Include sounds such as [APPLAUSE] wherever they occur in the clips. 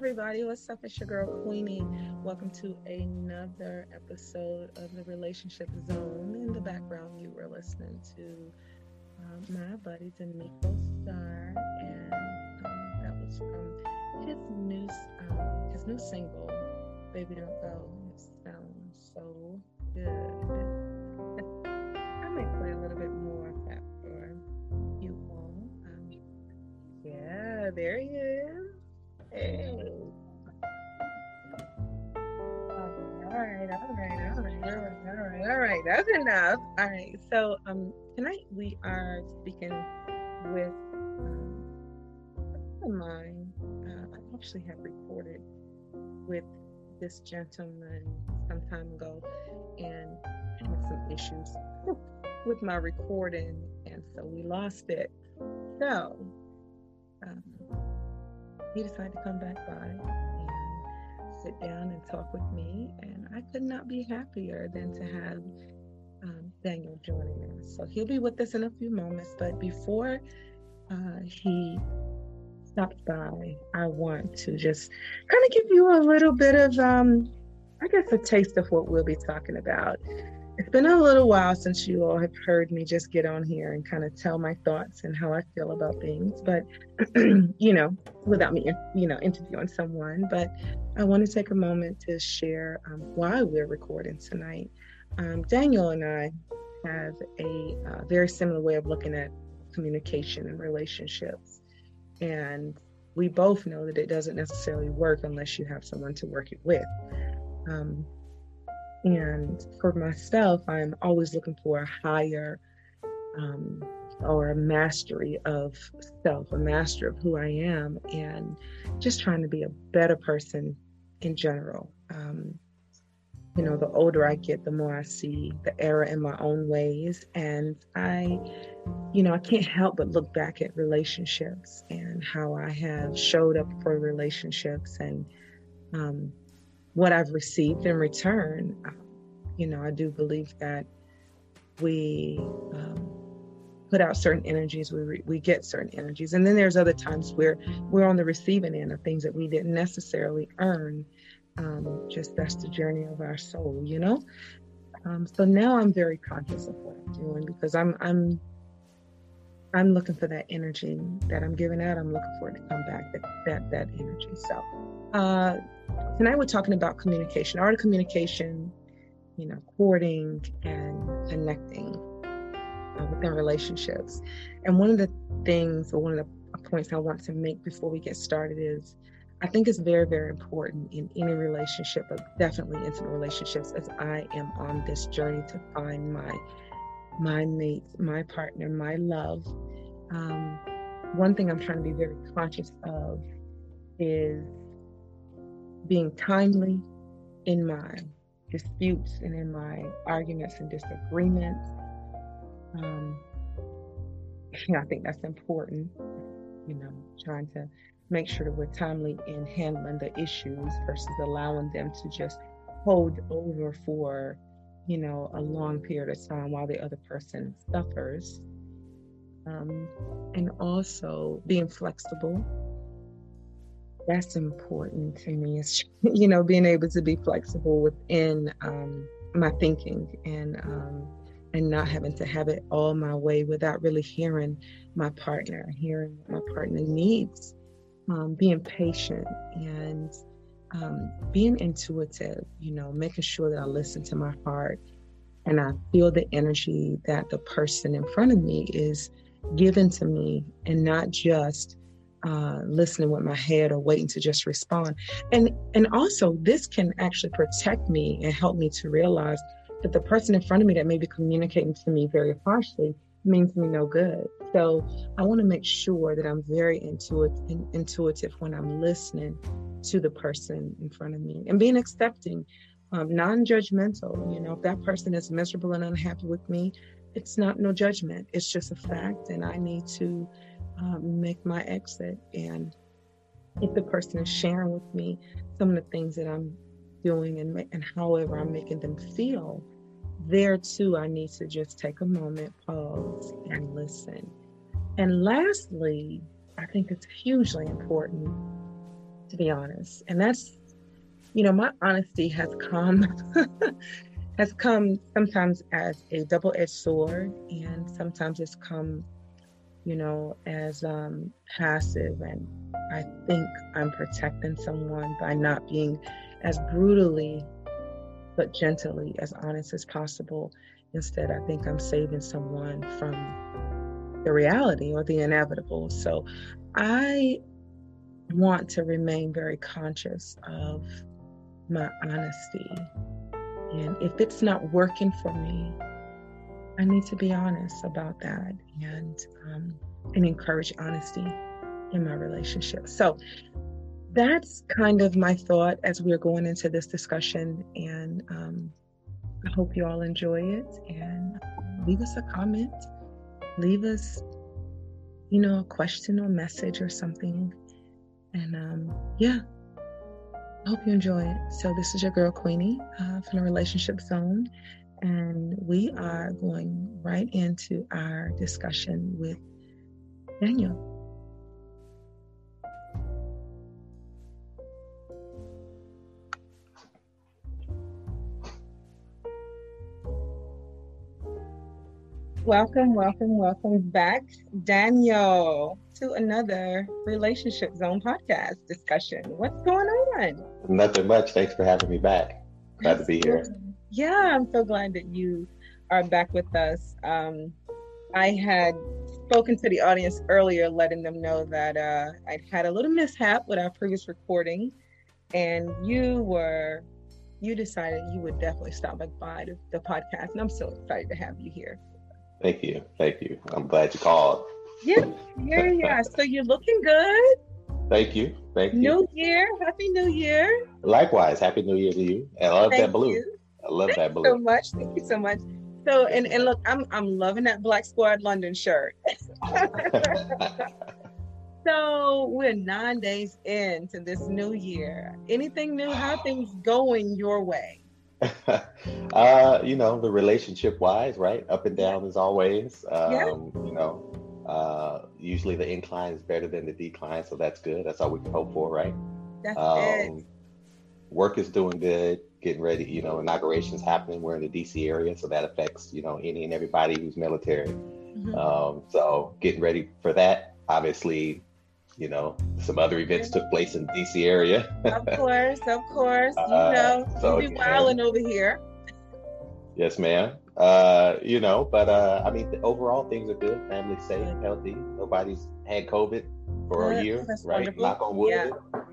everybody, what's up? It's your girl Queenie. Welcome to another episode of the Relationship Zone. In the background, you were listening to um, my buddy D'Amico Star, and um, that was from his new um, his new single, "Baby Don't Go." It sounds so good. [LAUGHS] I may play a little bit more of that for you all. Um, yeah, there he is. All right, all right, all right, all right, all right. That's enough. All right. So um tonight we are speaking with um, a friend of mine. Uh, I actually have recorded with this gentleman some time ago and had some issues with my recording, and so we lost it. So um, he decided to come back by sit down and talk with me. And I could not be happier than to have um, Daniel joining us. So he'll be with us in a few moments. But before uh, he stops by, I want to just kind of give you a little bit of, um, I guess, a taste of what we'll be talking about it's been a little while since you all have heard me just get on here and kind of tell my thoughts and how I feel about things, but [CLEARS THROAT] you know, without me, you know, interviewing someone. But I want to take a moment to share um, why we're recording tonight. Um, Daniel and I have a uh, very similar way of looking at communication and relationships, and we both know that it doesn't necessarily work unless you have someone to work it with. Um, and for myself, I'm always looking for a higher um, or a mastery of self, a master of who I am, and just trying to be a better person in general. Um, you know, the older I get, the more I see the error in my own ways. And I, you know, I can't help but look back at relationships and how I have showed up for relationships and um, what I've received in return. Um, you know, I do believe that we um, put out certain energies, we re- we get certain energies, and then there's other times where we're on the receiving end of things that we didn't necessarily earn. Um, just that's the journey of our soul, you know. Um, so now I'm very conscious of what I'm doing because I'm I'm I'm looking for that energy that I'm giving out. I'm looking for it to come back, that that, that energy. So uh, tonight we're talking about communication, art of communication, you know, courting and connecting uh, within relationships. And one of the things, or one of the points I want to make before we get started is I think it's very, very important in any relationship, but definitely intimate relationships, as I am on this journey to find my my mate, my partner, my love. Um, one thing I'm trying to be very conscious of is being timely in my disputes and in my arguments and disagreements. Um, I think that's important, you know, trying to make sure that we're timely in handling the issues versus allowing them to just hold over for, you know, a long period of time while the other person suffers. Um, and also being flexible. That's important to me. Is [LAUGHS] you know being able to be flexible within um, my thinking and um, and not having to have it all my way without really hearing my partner, hearing what my partner needs, um, being patient and um, being intuitive. You know, making sure that I listen to my heart and I feel the energy that the person in front of me is given to me, and not just uh, listening with my head or waiting to just respond. And and also this can actually protect me and help me to realize that the person in front of me that may be communicating to me very harshly means me no good. So I want to make sure that I'm very intuitive, intuitive when I'm listening to the person in front of me and being accepting, um, non-judgmental. You know, if that person is miserable and unhappy with me, it's not no judgment. It's just a fact, and I need to um, make my exit. And if the person is sharing with me some of the things that I'm doing and, and however I'm making them feel, there too, I need to just take a moment, pause, and listen. And lastly, I think it's hugely important to be honest. And that's, you know, my honesty has come [LAUGHS] has come sometimes as a double-edged sword and sometimes it's come you know as um passive. And i think i'm protecting someone by not being as brutally but gently as honest as possible. Instead i think i'm saving someone from the reality or the inevitable. So i want to remain very conscious of my honesty. And if it's not working for me, I need to be honest about that and um, and encourage honesty in my relationship. So that's kind of my thought as we're going into this discussion, and um, I hope you all enjoy it. And leave us a comment, leave us, you know, a question or message or something and um, yeah, I hope you enjoy it. So, this is your girl Queenie uh, from the Relationship Zone, and we are going right into our discussion with Daniel. Welcome, welcome, welcome back, Daniel to another Relationship Zone podcast discussion. What's going on? Nothing much. Thanks for having me back. Glad to be here. Yeah, I'm so glad that you are back with us. Um, I had spoken to the audience earlier, letting them know that uh, I'd had a little mishap with our previous recording, and you were you decided you would definitely stop by the, the podcast, and I'm so excited to have you here. Thank you, thank you. I'm glad you called. Yeah, yeah, yeah. So you're looking good. Thank you. Thank you. New Year. Happy New Year. Likewise. Happy New Year to you. I love Thank that blue. You. I love Thank that blue. so much. Thank you so much. So and, and look, I'm I'm loving that Black Squad London shirt. [LAUGHS] so we're nine days into this new year. Anything new? How things going your way? [LAUGHS] uh, you know, the relationship wise, right? Up and down as always. Um, yeah. you know, uh, usually the incline is better than the decline, so that's good. That's all we can hope for, right? That's um, it. Work is doing good. Getting ready, you know, inauguration's happening. We're in the DC area, so that affects, you know, any and everybody who's military. Mm-hmm. Um, so getting ready for that. Obviously, you know, some other events took place in DC area. of [LAUGHS] course, of course. You uh, know, so, we be wilding over here. Yes, ma'am. Uh, you know, but uh, I mean, overall things are good. Family safe, healthy. Nobody's had COVID for a year, That's right? Wonderful. Knock on wood. Yeah.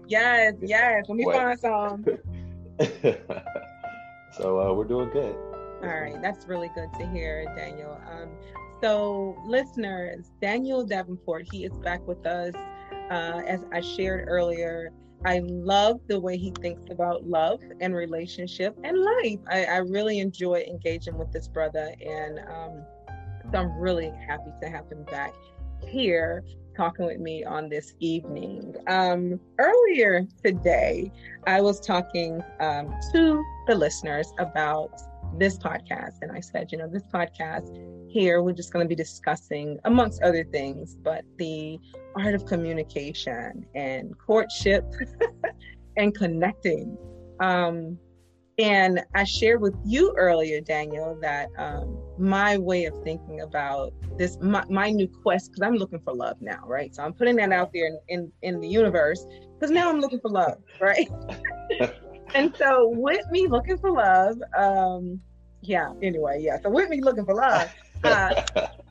Yes, yes. Let me find some. [LAUGHS] so uh, we're doing good. All right, that's really good to hear, Daniel. Um, so, listeners, Daniel Davenport, he is back with us. Uh, as I shared earlier, I love the way he thinks about love and relationship and life. I, I really enjoy engaging with this brother, and um, so I'm really happy to have him back here talking with me on this evening. Um, earlier today, I was talking um, to the listeners about this podcast, and I said, you know, this podcast here, we're just going to be discussing, amongst other things, but the art of communication and courtship [LAUGHS] and connecting. Um, and I shared with you earlier, Daniel, that um, my way of thinking about this, my, my new quest, because I'm looking for love now, right? So I'm putting that out there in, in, in the universe because now I'm looking for love, right? [LAUGHS] and so with me looking for love, um, yeah, anyway, yeah. So with me looking for love, uh,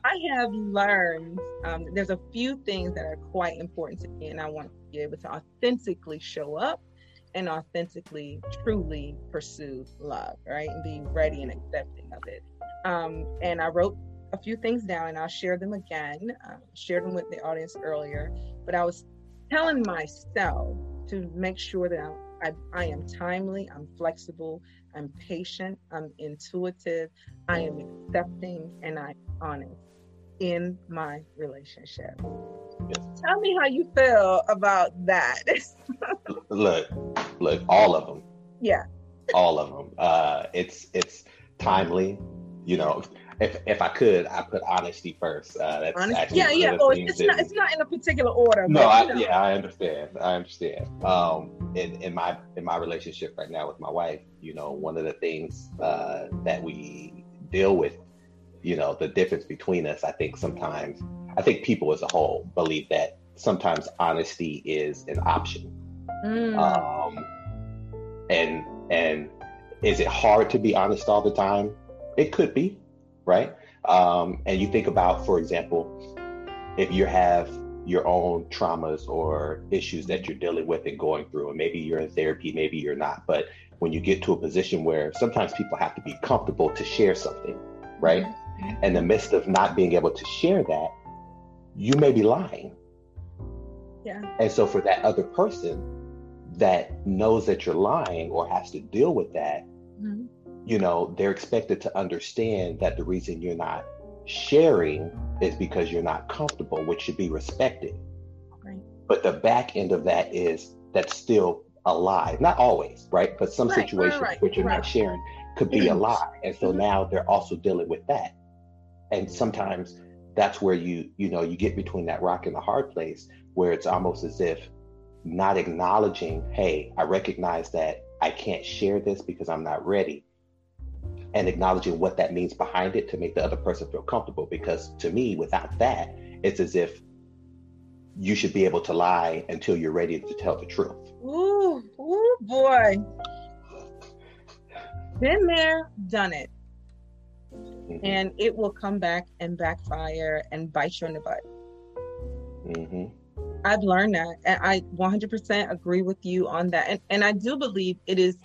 I have learned um, there's a few things that are quite important to me, and I want to be able to authentically show up and authentically, truly pursue love, right? And be ready and accepting of it. Um, and I wrote a few things down, and I'll share them again. Uh, shared them with the audience earlier, but I was telling myself to make sure that I, I, I am timely, I'm flexible, I'm patient, I'm intuitive, I am accepting, and I'm honest in my relationship. Yes. Tell me how you feel about that. [LAUGHS] look, look, all of them. Yeah. All of them. Uh, it's it's timely. You know, if if I could, I put honesty first. Uh, that's Honest, actually yeah, yeah. Oh, it's not it's not in a particular order. No, I, yeah, I understand. I understand. Um, in in my in my relationship right now with my wife, you know, one of the things uh, that we deal with, you know, the difference between us. I think sometimes, I think people as a whole believe that sometimes honesty is an option. Mm. Um, and and is it hard to be honest all the time? It could be right? Um, and you think about, for example, if you have your own traumas or issues that you're dealing with and going through, and maybe you're in therapy, maybe you're not, but when you get to a position where sometimes people have to be comfortable to share something, right? Mm-hmm. In the midst of not being able to share that, you may be lying. Yeah. And so for that other person that knows that you're lying or has to deal with that, mm-hmm you know, they're expected to understand that the reason you're not sharing is because you're not comfortable, which should be respected. Right. But the back end of that is that's still a lie. Not always, right? But some right, situations right, which you're not sharing could be a mm-hmm. lie. And so mm-hmm. now they're also dealing with that. And sometimes that's where you, you know, you get between that rock and the hard place where it's almost as if not acknowledging, hey, I recognize that I can't share this because I'm not ready and acknowledging what that means behind it to make the other person feel comfortable. Because to me, without that, it's as if you should be able to lie until you're ready to tell the truth. Ooh, ooh, boy. Been there, done it. Mm-hmm. And it will come back and backfire and bite you in the butt. Mm-hmm. I've learned that. And I 100% agree with you on that. And, and I do believe it is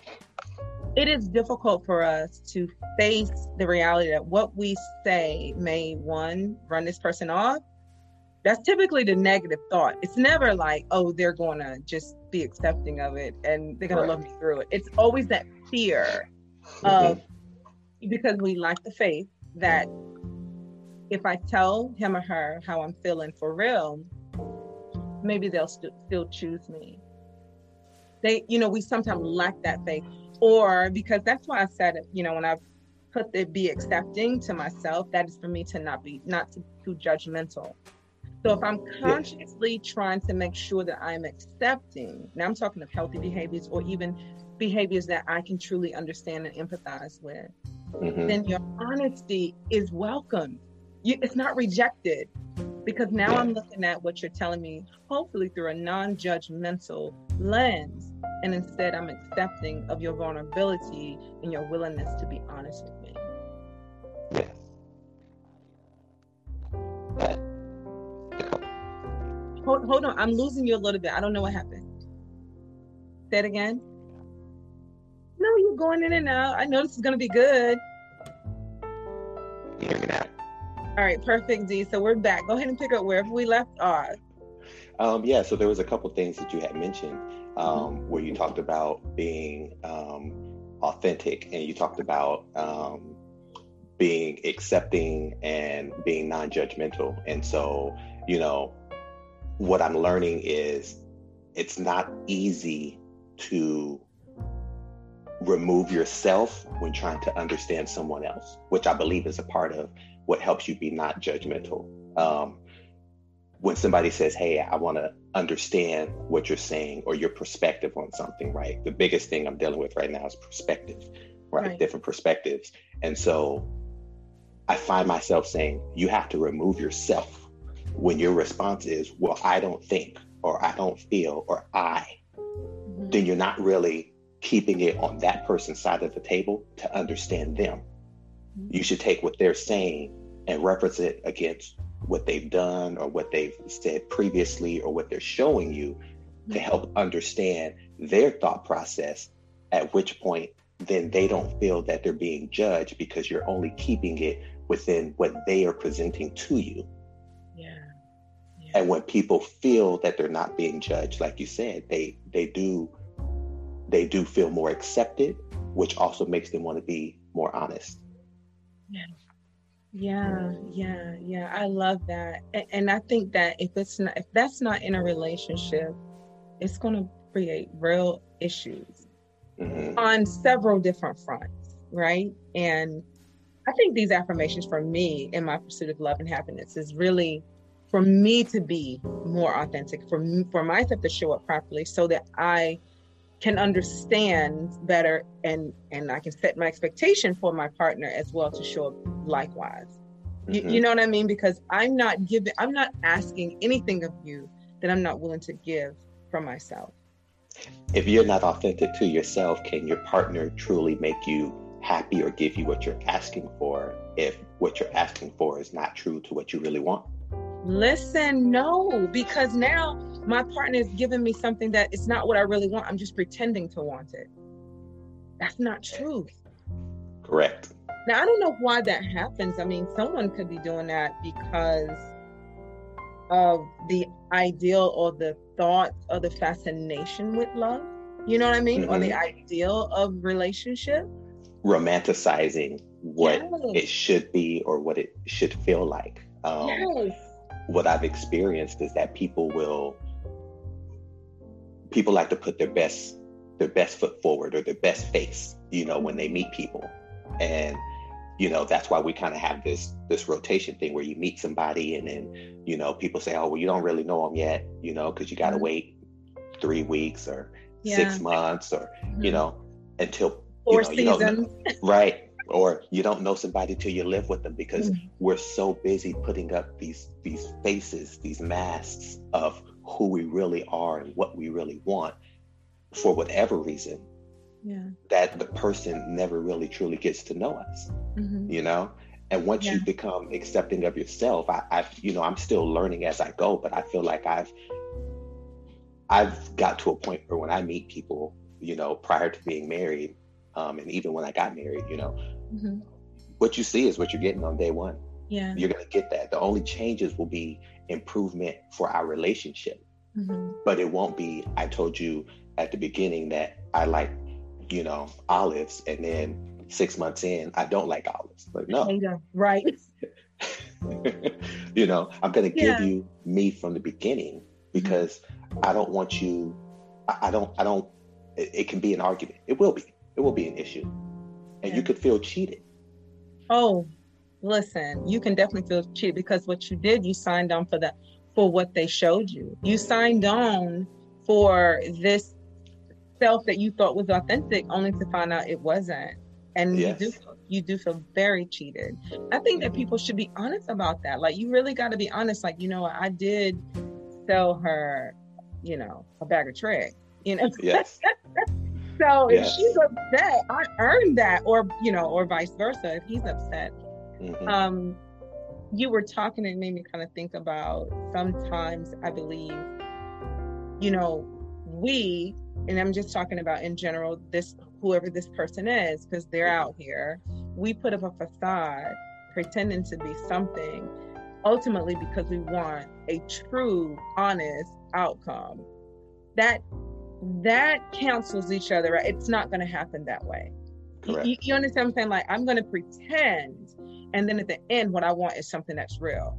it is difficult for us to face the reality that what we say may one run this person off. That's typically the negative thought. It's never like oh they're going to just be accepting of it and they're right. to love me through it. It's always that fear mm-hmm. of because we lack the faith that if i tell him or her how i'm feeling for real maybe they'll st- still choose me. They you know we sometimes lack that faith or because that's why I said it, you know, when I put the be accepting to myself, that is for me to not be not to too judgmental. So if I'm consciously trying to make sure that I'm accepting, now I'm talking of healthy behaviors or even behaviors that I can truly understand and empathize with, mm-hmm. then your honesty is welcome. You, it's not rejected because now. I'm looking at what you're telling me, hopefully through a non-judgmental lens and instead I'm accepting of your vulnerability and your willingness to be honest with me. Yes. Hold, hold on, I'm losing you a little bit. I don't know what happened. Say it again. No, you're going in and out. I know this is going to be good. You hear me now? All right, perfect, D. So we're back. Go ahead and pick up wherever we left off. Um, yeah, so there was a couple things that you had mentioned um, where you talked about being um, authentic and you talked about um, being accepting and being non-judgmental. And so, you know, what I'm learning is it's not easy to remove yourself when trying to understand someone else, which I believe is a part of what helps you be not judgmental. Um, when somebody says, Hey, I want to understand what you're saying or your perspective on something, right? The biggest thing I'm dealing with right now is perspective, right? right? Different perspectives. And so I find myself saying, You have to remove yourself when your response is, Well, I don't think, or I don't feel, or I, mm-hmm. then you're not really keeping it on that person's side of the table to understand them. You should take what they're saying and reference it against what they've done or what they've said previously or what they're showing you to help understand their thought process at which point then they don't feel that they're being judged because you're only keeping it within what they are presenting to you yeah. yeah. and when people feel that they're not being judged like you said they they do they do feel more accepted which also makes them want to be more honest yeah yeah, yeah, yeah. I love that. And, and I think that if it's not if that's not in a relationship, it's going to create real issues mm-hmm. on several different fronts, right? And I think these affirmations for me in my pursuit of love and happiness is really for me to be more authentic, for me, for myself to show up properly, so that I can understand better and and I can set my expectation for my partner as well to show up likewise. Mm-hmm. You, you know what I mean? Because I'm not giving, I'm not asking anything of you that I'm not willing to give from myself. If you're not authentic to yourself, can your partner truly make you happy or give you what you're asking for if what you're asking for is not true to what you really want? Listen, no, because now my partner is giving me something that it's not what I really want. I'm just pretending to want it. That's not truth. Correct. Now, I don't know why that happens. I mean, someone could be doing that because of the ideal or the thought or the fascination with love. You know what I mean? Mm-hmm. Or the mm-hmm. ideal of relationship. Romanticizing what yes. it should be or what it should feel like. Um, yes what I've experienced is that people will people like to put their best their best foot forward or their best face, you know, when they meet people. And you know, that's why we kind of have this this rotation thing where you meet somebody and then, you know, people say, "Oh, well, you don't really know them yet," you know, because you got to mm-hmm. wait 3 weeks or yeah. 6 months or, mm-hmm. you know, until Four you know, seasons. You [LAUGHS] right or you don't know somebody till you live with them because mm-hmm. we're so busy putting up these these faces these masks of who we really are and what we really want for whatever reason yeah. that the person never really truly gets to know us mm-hmm. you know and once yeah. you become accepting of yourself I, I you know i'm still learning as i go but i feel like i've i've got to a point where when i meet people you know prior to being married um, and even when I got married, you know, mm-hmm. what you see is what you're getting on day one. Yeah, you're gonna get that. The only changes will be improvement for our relationship, mm-hmm. but it won't be. I told you at the beginning that I like, you know, olives, and then six months in, I don't like olives. But no, right. [LAUGHS] you know, I'm gonna yeah. give you me from the beginning because mm-hmm. I don't want you. I, I don't. I don't. It, it can be an argument. It will be it will be an issue. And yeah. you could feel cheated. Oh, listen, you can definitely feel cheated because what you did, you signed on for that for what they showed you. You signed on for this self that you thought was authentic only to find out it wasn't. And yes. you do you do feel very cheated. I think that people should be honest about that. Like you really got to be honest like, you know, I did sell her, you know, a bag of tricks, you know. Yes. [LAUGHS] So if she's upset, I earned that, or you know, or vice versa. If he's upset, mm-hmm. um, you were talking and made me kind of think about sometimes I believe, you know, we, and I'm just talking about in general, this whoever this person is, because they're mm-hmm. out here, we put up a facade pretending to be something, ultimately because we want a true, honest outcome. That that cancels each other right? It's not going to happen that way. You, you, understand what I'm saying? Like, I'm going to pretend, and then at the end, what I want is something that's real.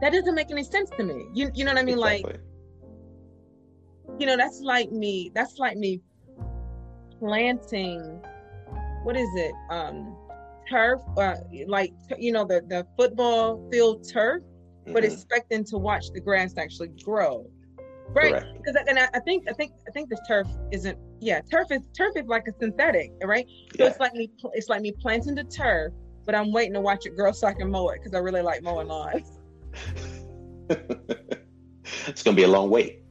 That doesn't make any sense to me. You, you know what I mean? Exactly. Like, you know, that's like me. That's like me planting. What is it? Um, turf, uh, like you know, the the football field turf, mm-hmm. but expecting to watch the grass actually grow right because and I, I, think i think i think this turf isn't yeah turf is turf is like a synthetic right so yeah. it's like me it's like me planting the turf but i'm waiting to watch it grow so i can mow it because i really like mowing lawns [LAUGHS] it's gonna be a long wait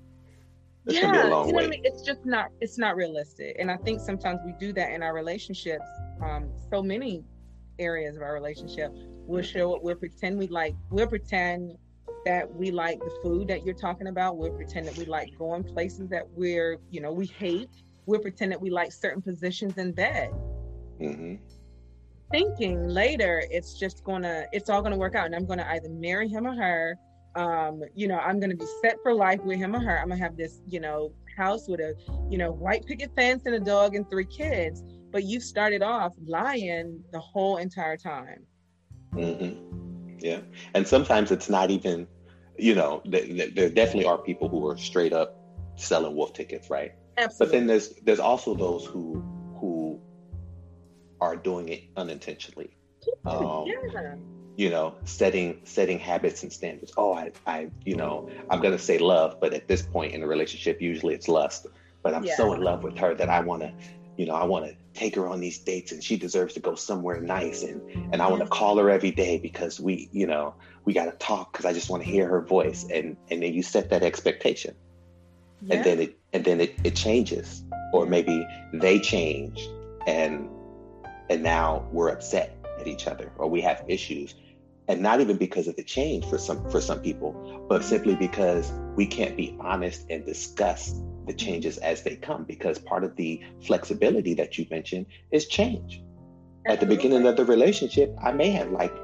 it's yeah, you know wait. what I mean? It's just not it's not realistic. And I think sometimes we do that in our relationships. Um, so many areas of our relationship. We'll show it, we'll pretend we like we'll pretend that we like the food that you're talking about. We'll pretend that we like going places that we're, you know, we hate. We'll pretend that we like certain positions in bed. Mm-hmm. Thinking later, it's just gonna, it's all gonna work out, and I'm gonna either marry him or her. Um, you know, I'm gonna be set for life with him or her. I'm gonna have this, you know, house with a, you know, white picket fence and a dog and three kids. But you started off lying the whole entire time. Mm-hmm. Yeah, and sometimes it's not even you know, th- th- there definitely are people who are straight up selling wolf tickets, right? Absolutely. But then there's there's also those who who are doing it unintentionally. Um, yeah. You know, setting setting habits and standards. Oh, I, I, you know, I'm gonna say love, but at this point in a relationship, usually it's lust. But I'm yeah. so in love with her that I want to, you know, I want to take her on these dates, and she deserves to go somewhere nice, and and I want to call her every day because we, you know, we got to talk because I just want to hear her voice, mm-hmm. and and then you set that expectation, yeah. and then it and then it, it changes, or maybe they change, and and now we're upset at each other or we have issues. And not even because of the change for some for some people but mm-hmm. simply because we can't be honest and discuss the mm-hmm. changes as they come because part of the flexibility that you mentioned is change. At the beginning of the relationship i may have liked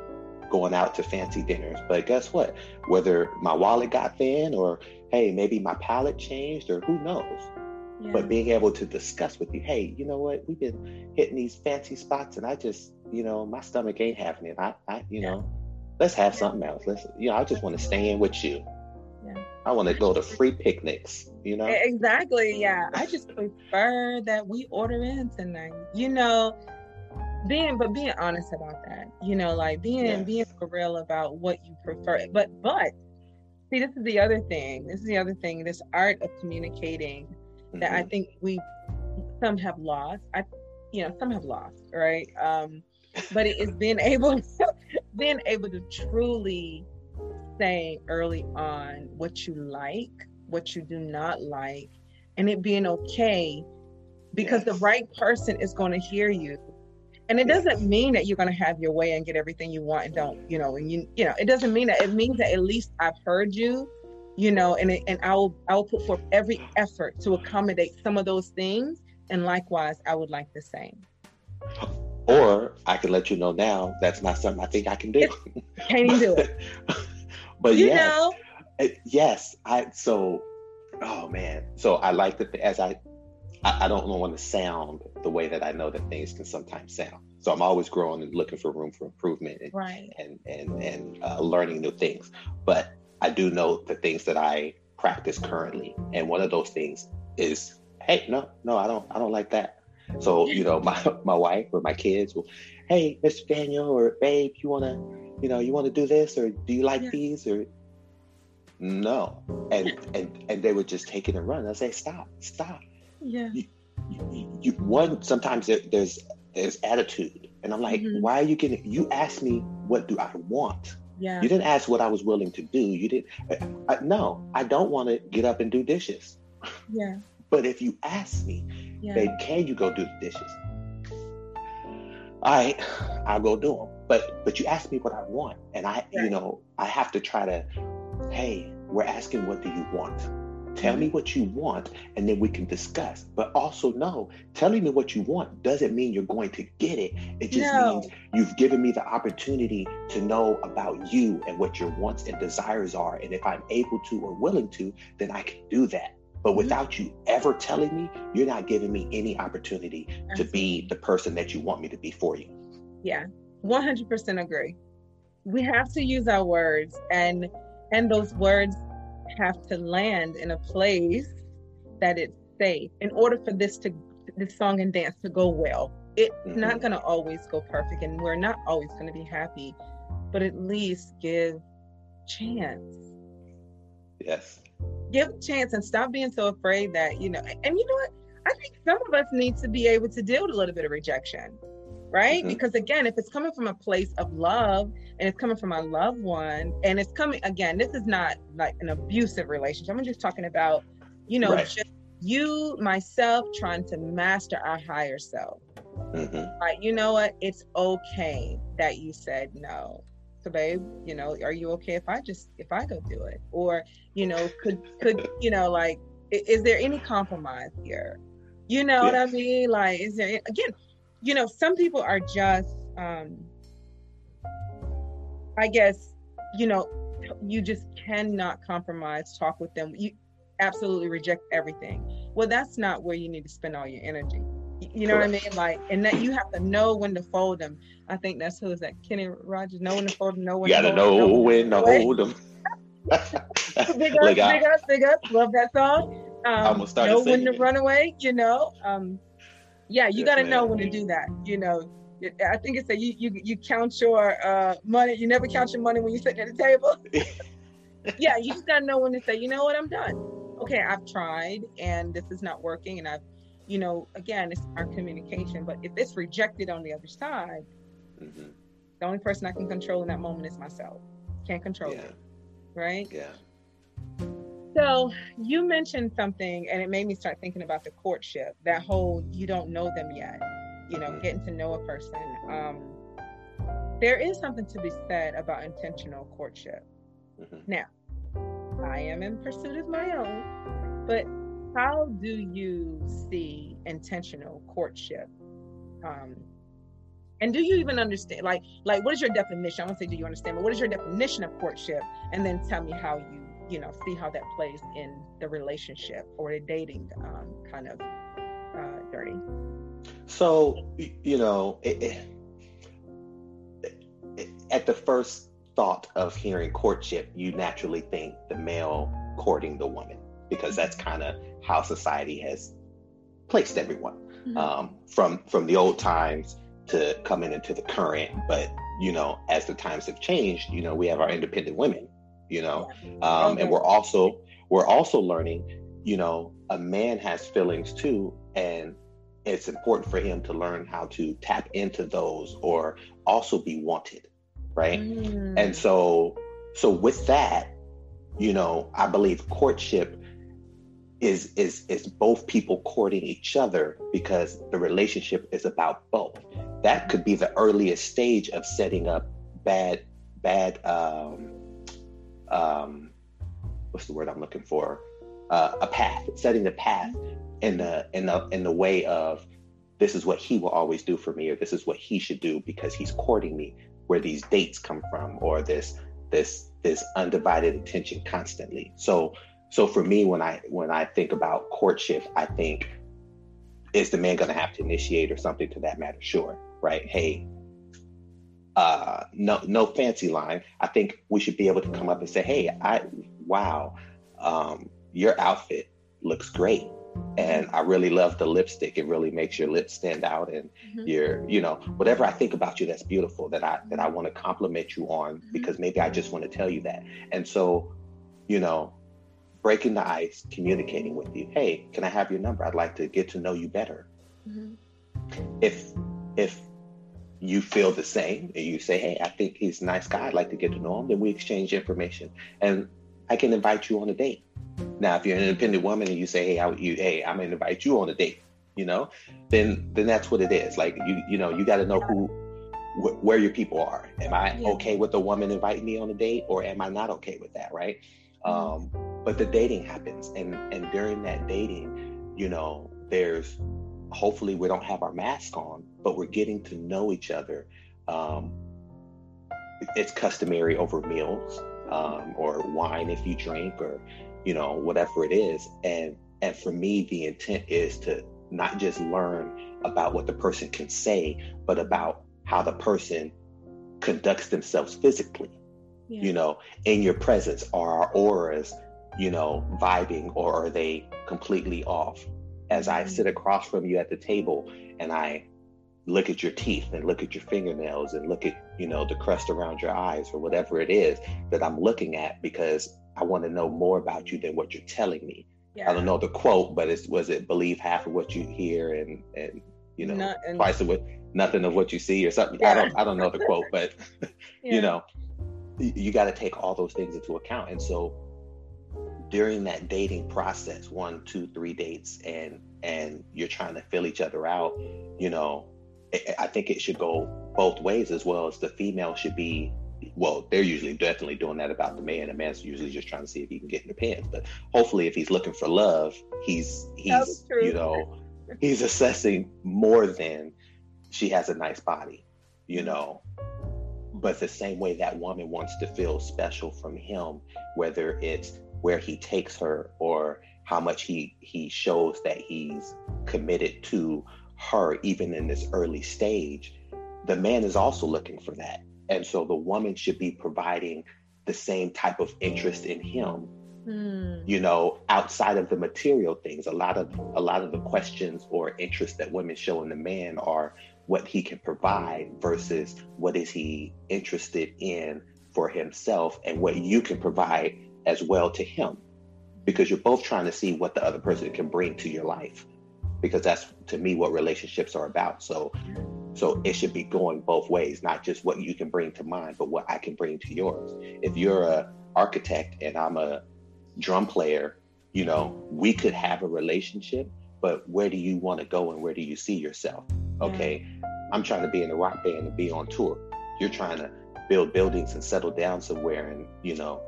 going out to fancy dinners but guess what whether my wallet got thin or hey maybe my palate changed or who knows but being able to discuss with you, hey, you know what, we've been hitting these fancy spots, and I just, you know, my stomach ain't having it. I, I you yeah. know, let's have yeah. something else. Let's, you know, I just want to stay in with you. Yeah. I want to go to free picnics. You know. Exactly. Yeah. I just prefer that we order in tonight. You know, being but being honest about that. You know, like being yes. being for real about what you prefer. But but see, this is the other thing. This is the other thing. This art of communicating that mm-hmm. I think we some have lost. I you know some have lost, right? Um, but it is [LAUGHS] being able [LAUGHS] being able to truly say early on what you like, what you do not like, and it being okay because yes. the right person is going to hear you and it doesn't mean that you're going to have your way and get everything you want and don't you know and you you know it doesn't mean that it means that at least i've heard you you know, and it, and I will I will put forth every effort to accommodate some of those things, and likewise, I would like the same. Or I can let you know now that's not something I think I can do. Can't do it. [LAUGHS] but you yes, know, yes, I so. Oh man, so I like that as I, I, I don't want to sound the way that I know that things can sometimes sound. So I'm always growing and looking for room for improvement and right. and and and uh, learning new things. But I do know the things that I practice currently, and one of those things is, hey, no, no, I don't, I don't like that. So you know, my [LAUGHS] my wife or my kids will, hey, Mr. Daniel or babe, you wanna, you know, you wanna do this or do you like yeah. these or no, and and and they would just take it and run. I say, stop, stop. Yeah. You, you, you, one sometimes there, there's there's attitude, and I'm like, mm-hmm. why are you getting? You ask me what do I want? Yeah. You didn't ask what I was willing to do. You didn't. I, I, no, I don't want to get up and do dishes. [LAUGHS] Yeah. but if you ask me, yeah. babe, can you go do the dishes? All right, I'll go do them. But but you ask me what I want, and I yeah. you know I have to try to. Hey, we're asking what do you want? Tell me what you want, and then we can discuss. But also, no, telling me what you want doesn't mean you're going to get it. It just no. means you've given me the opportunity to know about you and what your wants and desires are. And if I'm able to or willing to, then I can do that. But mm-hmm. without you ever telling me, you're not giving me any opportunity to be the person that you want me to be for you. Yeah, 100% agree. We have to use our words and and those words have to land in a place that it's safe in order for this to this song and dance to go well. It's mm-hmm. not going to always go perfect, and we're not always going to be happy, but at least give chance. Yes. Give a chance and stop being so afraid that you know. And you know what? I think some of us need to be able to deal with a little bit of rejection right? Mm-hmm. Because again, if it's coming from a place of love and it's coming from a loved one, and it's coming again, this is not like an abusive relationship. I'm just talking about, you know, right. just you, myself, trying to master our higher self. Mm-hmm. Like, you know what? It's okay that you said no. So, babe, you know, are you okay if I just if I go do it, or you know, could could you know, like, is there any compromise here? You know yeah. what I mean? Like, is there again? You know, some people are just, um, I guess, you know, you just cannot compromise, talk with them. You absolutely reject everything. Well, that's not where you need to spend all your energy. You know Correct. what I mean? Like, and that you have to know when to fold them. I think that's who is that? Kenny Rogers. Know when to fold them. Know when. You gotta know when to [LAUGHS] hold them. [LAUGHS] big up, big up, big up. Love that song. Um, I'm gonna start know when to run away. You know. Um, yeah you got to know when to do that you know I think it's said you you you count your uh, money. You never count your money when you're sitting at the table. [LAUGHS] yeah, you just gotta know when to say, you know what, I'm done. Okay, I've tried and this is not working, and I've, you know, again, it's our communication. But if it's rejected on the other side, mm-hmm. the only person I can control in that moment is myself. Can't control yeah. it, right? Yeah. So you mentioned something, and it made me start thinking about the courtship. That whole you don't know them yet, you know, mm-hmm. getting to know a person. Um, there is something to be said about intentional courtship. Mm-hmm. Now, I am in pursuit of my own, but how do you see intentional courtship? Um, and do you even understand, like, like what is your definition? I won't say do you understand, but what is your definition of courtship? And then tell me how you, you know, see how that plays in the relationship or the dating um, kind of uh, dirty. So, you know, it, it, at the first thought of hearing courtship, you naturally think the male courting the woman because that's mm-hmm. kind of how society has placed everyone mm-hmm. um, from from the old times to coming into the current. But you know, as the times have changed, you know, we have our independent women, you know, um, and we're also we're also learning, you know, a man has feelings too, and it's important for him to learn how to tap into those or also be wanted right? Mm. and so so with that you know i believe courtship is is is both people courting each other because the relationship is about both. That could be the earliest stage of setting up bad bad um um what's the word i'm looking for? Uh, a path setting the path in the in the in the way of this is what he will always do for me or this is what he should do because he's courting me where these dates come from or this this this undivided attention constantly. So so for me when i when i think about courtship i think is the man going to have to initiate or something to that matter? Sure right? Hey uh no no fancy line i think we should be able to come up and say hey i wow um your outfit looks great and I really love the lipstick. It really makes your lips stand out, and mm-hmm. your, you know, whatever I think about you that's beautiful that I that I want to compliment you on mm-hmm. because maybe I just want to tell you that. And so, you know, breaking the ice, communicating with you. Hey, can I have your number? I'd like to get to know you better. Mm-hmm. If if you feel the same and you say, hey, I think he's a nice guy. I'd like to get to know him. Then we exchange information, and I can invite you on a date now, if you're an independent woman and you say, "Hey, I, you, hey, I'm gonna invite you on a date," you know, then then that's what it is. Like you, you know, you got to know who, wh- where your people are. Am I yeah. okay with a woman inviting me on a date, or am I not okay with that? Right. Mm-hmm. Um, but the dating happens, and and during that dating, you know, there's hopefully we don't have our mask on, but we're getting to know each other. Um, it's customary over meals um, or wine if you drink, or you know, whatever it is. And and for me, the intent is to not just learn about what the person can say, but about how the person conducts themselves physically. Yeah. You know, in your presence, are our auras, you know, vibing or are they completely off? As I sit mm-hmm. across from you at the table and I look at your teeth and look at your fingernails and look at, you know, the crust around your eyes or whatever it is that I'm looking at because I want to know more about you than what you're telling me. Yeah. I don't know the quote, but it's was it believe half of what you hear and and you know Not, and, twice of what nothing of what you see or something. Yeah. I don't I don't know the quote, but [LAUGHS] yeah. you know, you got to take all those things into account. And so during that dating process, one, two, three dates, and and you're trying to fill each other out, you know, I think it should go both ways as well as the female should be well, they're usually definitely doing that about the man. The man's usually just trying to see if he can get in the pants. But hopefully, if he's looking for love, he's he's you know he's assessing more than she has a nice body, you know. But the same way that woman wants to feel special from him, whether it's where he takes her or how much he he shows that he's committed to her, even in this early stage, the man is also looking for that and so the woman should be providing the same type of interest in him, mm. you know, outside of the material things a lot of a lot of the questions or interest that women show in the man are what he can provide versus what is he interested in for himself and what you can provide as well to him because you're both trying to see what the other person can bring to your life because that's to me what relationships are about. So so it should be going both ways not just what you can bring to mine but what i can bring to yours. If you're a architect and i'm a drum player you know we could have a relationship but where do you want to go and where do you see yourself? Okay i'm trying to be in a rock band and be on tour. You're trying to build buildings and settle down somewhere and you know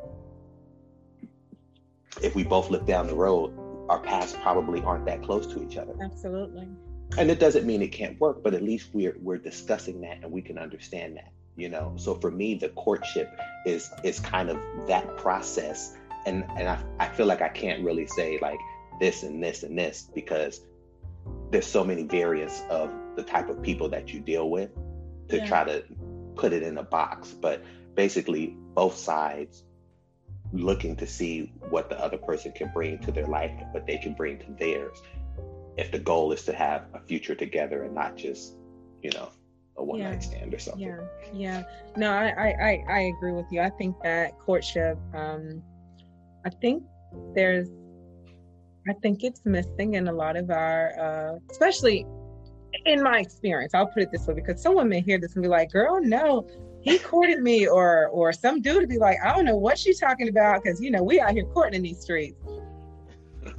if we both look down the road our paths probably aren't that close to each other. Absolutely. And it doesn't mean it can't work but at least we're we're discussing that and we can understand that you know? So for me the courtship is is kind of that process. And and I, I feel like i can't really say like this and this and this because there's so many variants of the type of people that you deal with to yeah. try to put it in a box. But basically both sides looking to see what the other person can bring to their life what they can bring to theirs. If the goal is to have a future together and not just you know a one yeah. night stand or something. Yeah. Yeah. No I, I i agree with you. I think that courtship um i think there's i think it's missing in a lot of our uh especially in my experience i'll put it this way because someone may hear this and be like girl no he courted me or or some dude to be like i don't know what she's talking about because you know we out here courting in these streets.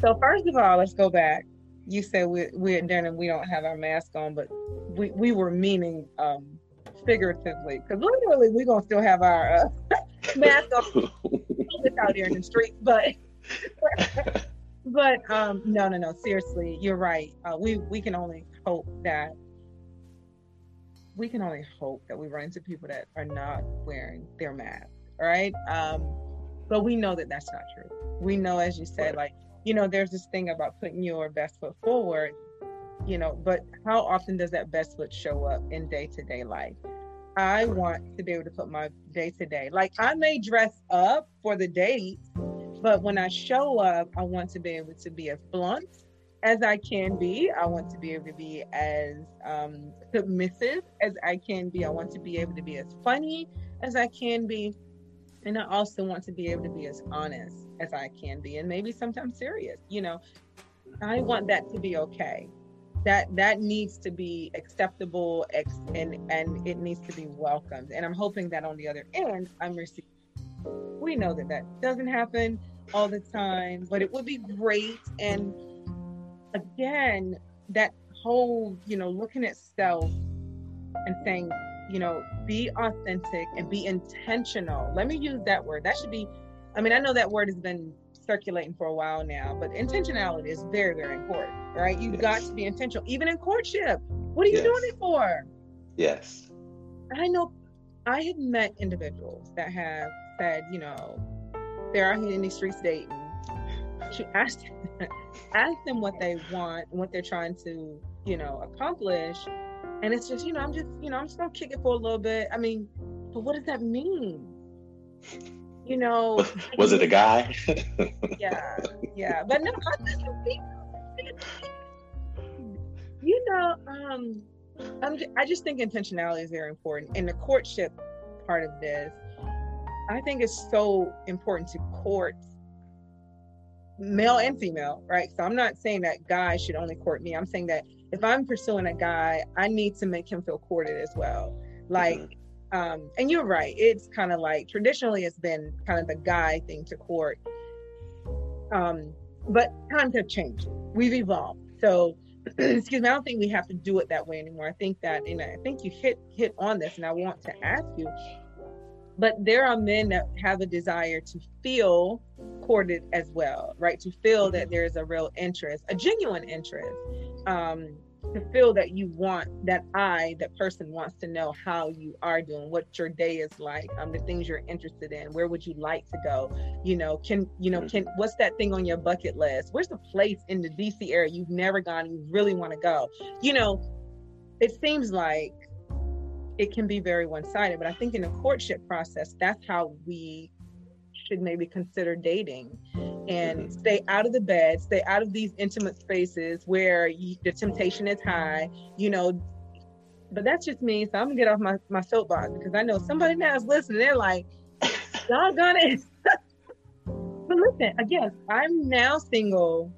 So first of all let's go back. You said we, we're and we don't have our mask on but we, we were meaning um figuratively because literally we're gonna still have our uh, [LAUGHS] mask on [LAUGHS] out here in the street but [LAUGHS] but um no no no seriously you're right. Uh, we we can only hope that we can only hope that we run into people that are not wearing their mask, right? Um, but we know that that's not true. We know, as you said, like you know, there's this thing about putting your best foot forward, you know. But how often does that best foot show up in day to day life? I want to be able to put my day to day. Like I may dress up for the date, but when I show up, I want to be able to be as blunt as I can be. I want to be able to be as um, submissive as I can be. I want to be able to be as funny as I can be. And I also want to be able to be as honest as I can be and maybe sometimes serious. You know, I want that to be okay. That that needs to be acceptable and and it needs to be welcomed. And I'm hoping that on the other end, I'm receiving. We know that that doesn't happen all the time, but it would be great and again, that whole, you know, looking at self and saying, you know, be authentic and be intentional. Let me use that word. That should be, I mean, I know that word has been circulating for a while now, but intentionality is very, very important, right? You've yes. got to be intentional, even in courtship. What are you yes. doing it for? Yes. I know I have met individuals that have said, you know, they're out here in these streets dating you ask [LAUGHS] ask them what they want and what they're trying to you know accomplish. And it's just you know i'm just you know i'm just gonna kick it for a little bit. I mean but what does that mean? You know [LAUGHS] was, was it a guy? [LAUGHS] Yeah yeah. But no you know um I'm just, i just think intentionality is very important. In the courtship part of this i think it's so important to court male and female, right? So I'm not saying that guys should only court me. I'm saying that if I'm pursuing a guy, I need to make him feel courted as well. Like, mm-hmm. um, and you're right. It's kind of like traditionally it's been kind of the guy thing to court. Um, but times have changed. We've evolved. So [CLEARS THROAT] excuse me, I don't think we have to do it that way anymore. I think that, and I think you hit hit on this, and I want to ask you, but there are men that have a desire to feel courted as well, right? To feel that there's a real interest, a genuine interest, um, to feel that you want that I, that person wants to know how you are doing, what your day is like, um, the things you're interested in, where would you like to go? You know, can you know, can what's that thing on your bucket list? Where's the place in the DC area you've never gone, you really want to go? You know, it seems like it can be very one-sided but i think in the courtship process that's how we should maybe consider dating and mm-hmm. stay out of the bed, stay out of these intimate spaces where you, the temptation is high, you know. But that's just me. So I'm gonna get off my, my soapbox because I know somebody now is listening. They're like, [LAUGHS] doggone it. [LAUGHS] but listen, again, I'm now single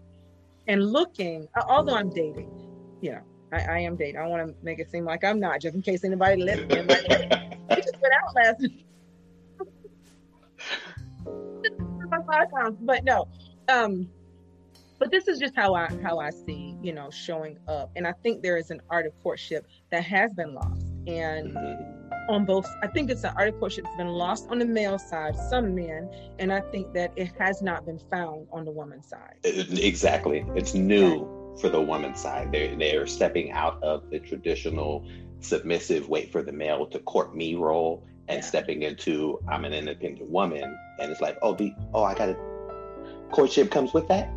and looking, although I'm dating, you know, I, I am dating. I want to make it seem like I'm not, just in case anybody listening. Like, we just went out last but no. Um, but this is just how I how I see, you know, showing up. And I think there is an art of courtship that has been lost. And mm-hmm. on both I think it's an art of courtship that's been lost on the male side, some men, and I think that it has not been found on the woman's side. Exactly. It's new for the woman's side. They're they're stepping out of the traditional submissive wait for the male to court me role and yeah. stepping into I'm an independent woman, and it's like, oh, the oh, I got to courtship comes with that.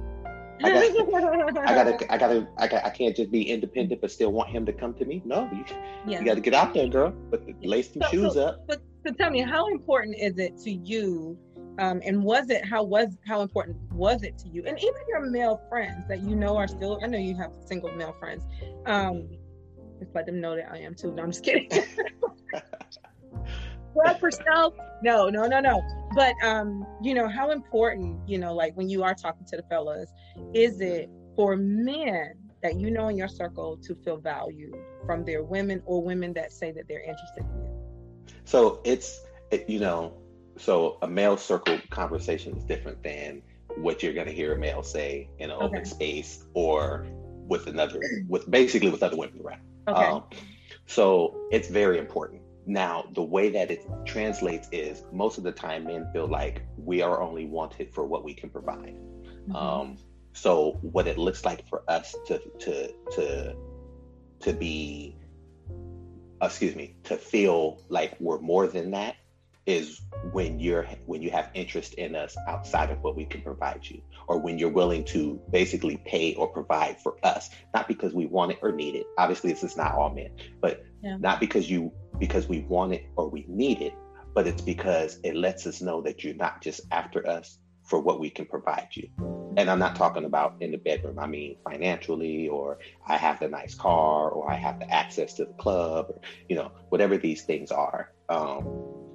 I got, [LAUGHS] I gotta, I gotta, I got, I can't just be independent but still want him to come to me. No, you, yeah. you got to get out there, girl. But lace some so, shoes so, up. But so tell me, how important is it to you? Um, and was it how was how important was it to you? And even your male friends that you know are still. I know you have single male friends. Um, just let them know that I am too. No, I'm just kidding. [LAUGHS] well for self No, no, no, no. But um, you know, how important, you know, like when you are talking to the fellas, is it for men that you know in your circle to feel valued from their women or women that say that they're interested in you? So it's it, you know, so a male circle conversation is different than what you're going to hear a male say in an okay. open space or with another with basically with other women around. Okay. Um, so it's very important now, the way that it translates is most of the time men feel like we are only wanted for what we can provide. Mm-hmm. Um, so what it looks like for us to to to to be, excuse me, to feel like we're more than that is when you're when you have interest in us outside of what we can provide you or when you're willing to basically pay or provide for us not because we want it or need it obviously this is not all men but yeah. not because you because we want it or we need it, but it's because it lets us know that you're not just after us for what we can provide you. And I'm not talking about in the bedroom, I mean financially, or I have the nice car, or I have the access to the club, or, you know, whatever these things are. Um,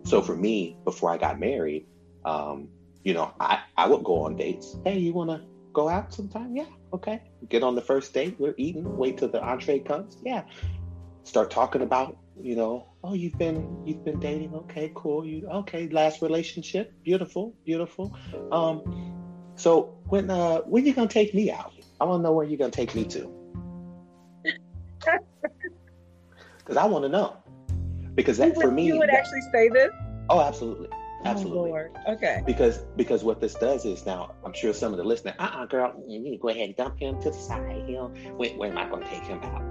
so for me, before I got married, um, you know, I, I would go on dates. Hey, you want to go out sometime? Yeah, okay. Get on the first date. We're eating. Wait till the entree comes. Yeah. Start talking about you know oh you've been you've been dating okay cool you okay last relationship beautiful beautiful um so when uh when you gonna take me out i want to know where you're gonna take me to [LAUGHS] because i want to know because that for me you would that, actually say this? Oh absolutely. Oh, absolutely. Oh, okay. Because because what this does is now i'm sure some of the listeners uh-uh girl you need to go ahead and dump him to the side you know? When, when am i gonna take him out?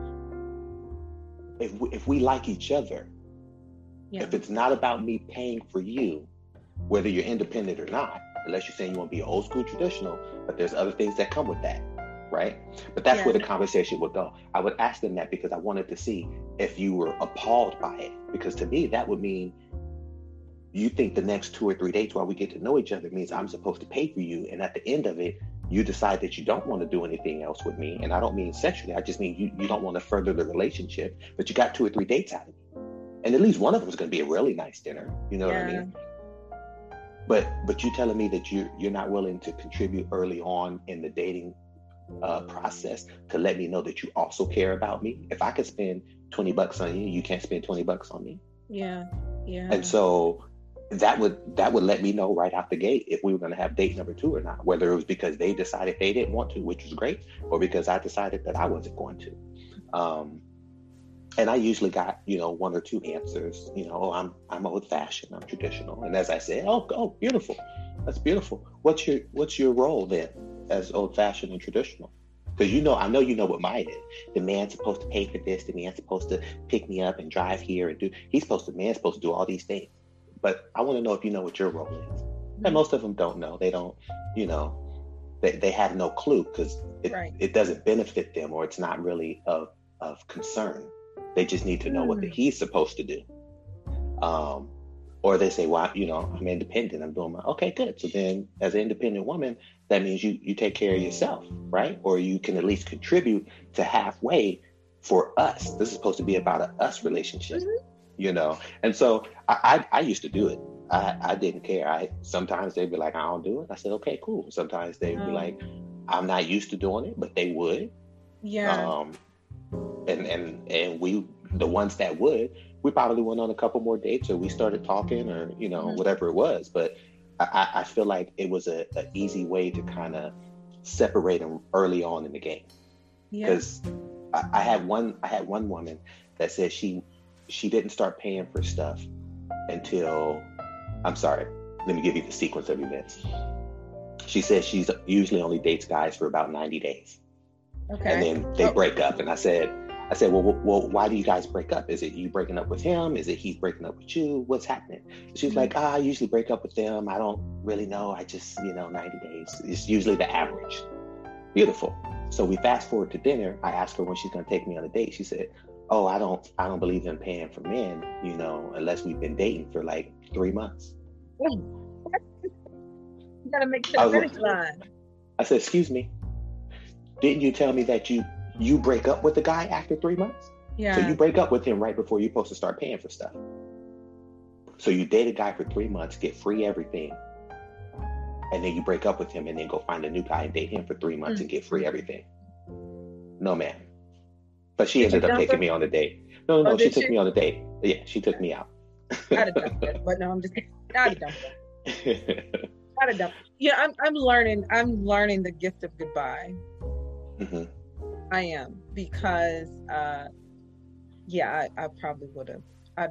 If we, if we like each other, yeah. if it's not about me paying for you, whether you're independent or not, unless you're saying you want to be old school traditional, but there's other things that come with that, right? But that's yeah. where the conversation would go. I would ask them that because I wanted to see if you were appalled by it, because to me that would mean you think the next two or three dates while we get to know each other means I'm supposed to pay for you, and at the end of it, you decide that you don't want to do anything else with me, and I don't mean sexually, I just mean you, you don't want to further the relationship, but you got two or three dates out of me. And at least one of them is going to be a really nice dinner. You know yeah. what I mean? But but you telling me that you you're not willing to contribute early on in the dating uh, process to let me know that you also care about me. If I could spend twenty bucks on you, you can't spend twenty bucks on me. Yeah, yeah. And so that would that would let me know right out the gate if we were going to have date number two or not whether it was because they decided they didn't want to which was great or because i decided that i wasn't going to um, and i usually got you know one or two answers you know oh, i'm i'm old fashioned i'm traditional and as i say, oh oh beautiful that's beautiful what's your what's your role then as old fashioned and traditional because you know i know you know what mine is the man's supposed to pay for this the man's supposed to pick me up and drive here and do he's supposed to man's supposed to do all these things but I want to know if you know what your role is. And mm-hmm. most of them don't know. They don't, you know, they, they have no clue because it, right. it doesn't benefit them or it's not really of, of concern. They just need to know what the, mm. he's supposed to do. Um, or they say, well, you know, I'm independent. I'm doing my okay, good. So then, as an independent woman, that means you you take care of yourself, right? Or you can at least contribute to halfway for us. This is supposed to be about a us relationship, mm-hmm. you know. And so I, I, I used to do it. I, I didn't care. I sometimes they'd be like, I don't do it. I said, okay, cool. Sometimes they'd be like, I'm not used to doing it, but they would. Yeah. Um, and and and we the ones that would we probably went on a couple more dates or we started talking or you know mm-hmm. whatever it was but I, I feel like it was a, a easy way to kind of separate them early on in the game because yeah. I, I had one I had one woman that said she she didn't start paying for stuff until I'm sorry let me give you the sequence of events she says she's usually only dates guys for about 90 days okay and then they oh. break up and I said I said, well, well, why do you guys break up? Is it you breaking up with him? Is it he's breaking up with you? What's happening? She's mm-hmm. like, ah, I usually break up with them. I don't really know. I just, you know, 90 days is usually the average. Beautiful. So we fast forward to dinner. I asked her when she's going to take me on a date. She said, oh, I don't, I don't believe in paying for men, you know, unless we've been dating for like three months. [LAUGHS] you gotta make sure the finish line. I said, excuse me. Didn't you tell me that you you break up with the guy after three months. Yeah. So you break up with him right before you're supposed to start paying for stuff. So you date a guy for three months, get free everything, and then you break up with him and then go find a new guy and date him for three months mm-hmm. and get free everything. No, man. But she Did ended up taking her? me on a date. No, no, no. Oh, she took she? me on a date. Yeah, she took me out. I'd have done it, but no, I'm just kidding. I'd have done it. I'd have done it. Yeah, I'm, I'm learning. I'm learning the gift of goodbye. Mm-hmm I am because, uh, yeah, I, I probably would have. I,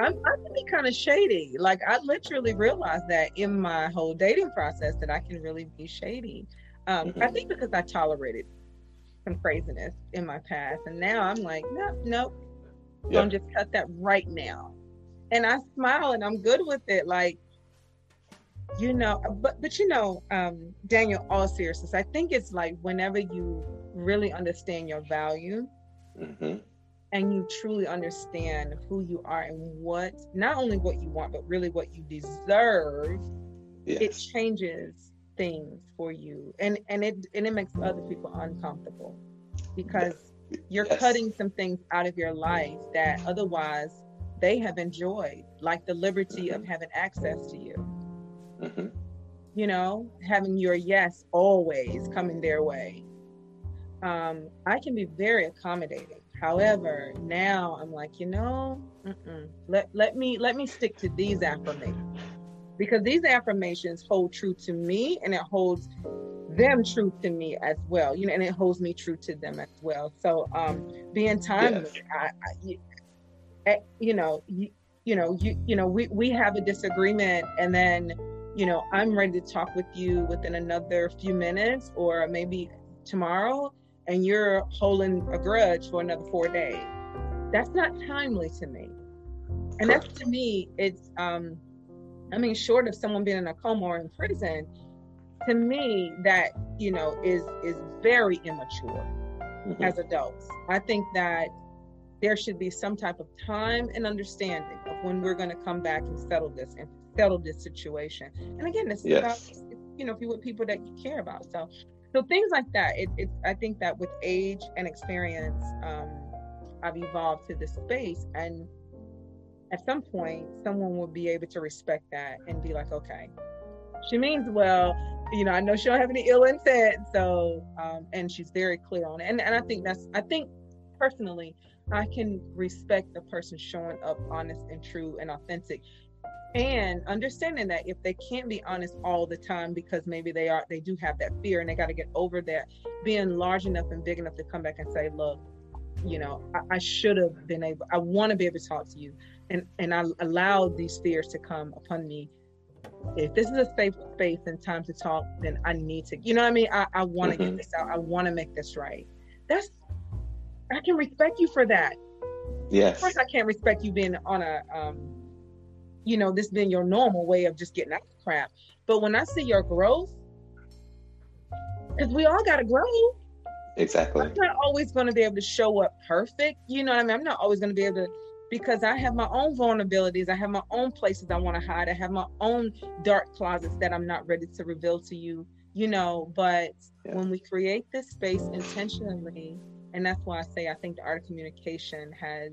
I'm, I can be kind of shady. Like I literally realized that in my whole dating process that I can really be shady. Um, mm-hmm. I think because I tolerated some craziness in my past, and now I'm like, no, nope. yep. don't just cut that right now. And I smile and I'm good with it. Like, you know, but but you know, um, Daniel, all seriousness, I think it's like whenever you really understand your value mm-hmm. and you truly understand who you are and what not only what you want but really what you deserve yes. it changes things for you and and it and it makes other people uncomfortable because you're yes. cutting some things out of your life that otherwise they have enjoyed like the liberty mm-hmm. of having access to you mm-hmm. you know having your yes always coming their way um, I can be very accommodating. However, now I'm like, you know, let let me let me stick to these affirmations because these affirmations hold true to me, and it holds them true to me as well. You know, and it holds me true to them as well. So, um, being timely, yes. I, I, you, eh, you know, you, you know, you you know, we we have a disagreement, and then you know, I'm ready to talk with you within another few minutes or maybe tomorrow and you're holding a grudge for another four days. That's not timely to me. And that's to me, it's um, I mean, short of someone being in a coma or in prison, to me that, you know, is is very immature mm-hmm. as adults. I think that there should be some type of time and understanding of when we're going to come back and settle this and settle this situation. And again, this yes. is about you know, if you with people that you care about. So so things like that it, it i think that with age and experience um, i've evolved to this space and at some point someone will be able to respect that and be like okay she means well you know i know she don't have any ill intent so um, and she's very clear on it and, and i think that's i think personally i can respect the person showing up honest and true and authentic and understanding that if they can't be honest all the time because maybe they are they do have that fear and they got to get over that being large enough and big enough to come back and say look you know i, I should have been able i want to be able to talk to you. And and i allowed these fears to come upon me. If this is a safe space and time to talk then i need to you know what i mean? I, I want to mm-hmm. get this out. I want to make this right. That's i can respect you for that. Yes of course i can't respect you being on a um you know, this been your normal way of just getting out of crap. But when I see your growth, because we all got to grow. Exactly. I'm not always going to be able to show up perfect. You know what I mean? I'm not always going to be able to because I have my own vulnerabilities. I have my own places I want to hide. I have my own dark closets that I'm not ready to reveal to you, you know. But yeah. when we create this space intentionally, and that's why I say I think the art of communication has,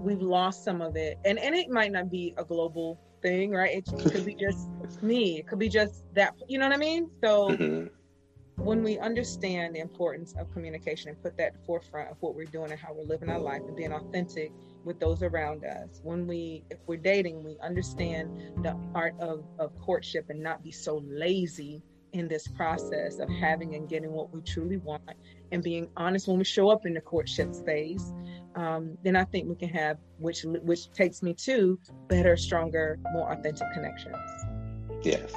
we've lost some of it. And, and it might not be a global thing, right? It could be just [LAUGHS] me. It could be just that, you know what I mean? So, mm-hmm when we understand the importance of communication and put that forefront of what we're doing and how we're living our life and being authentic with those around us when we if we're dating we understand the art of, of courtship and not be so lazy in this process of having and getting what we truly want and being honest when we show up in the courtship phase um, then i think we can have which which takes me to better stronger more authentic connections yes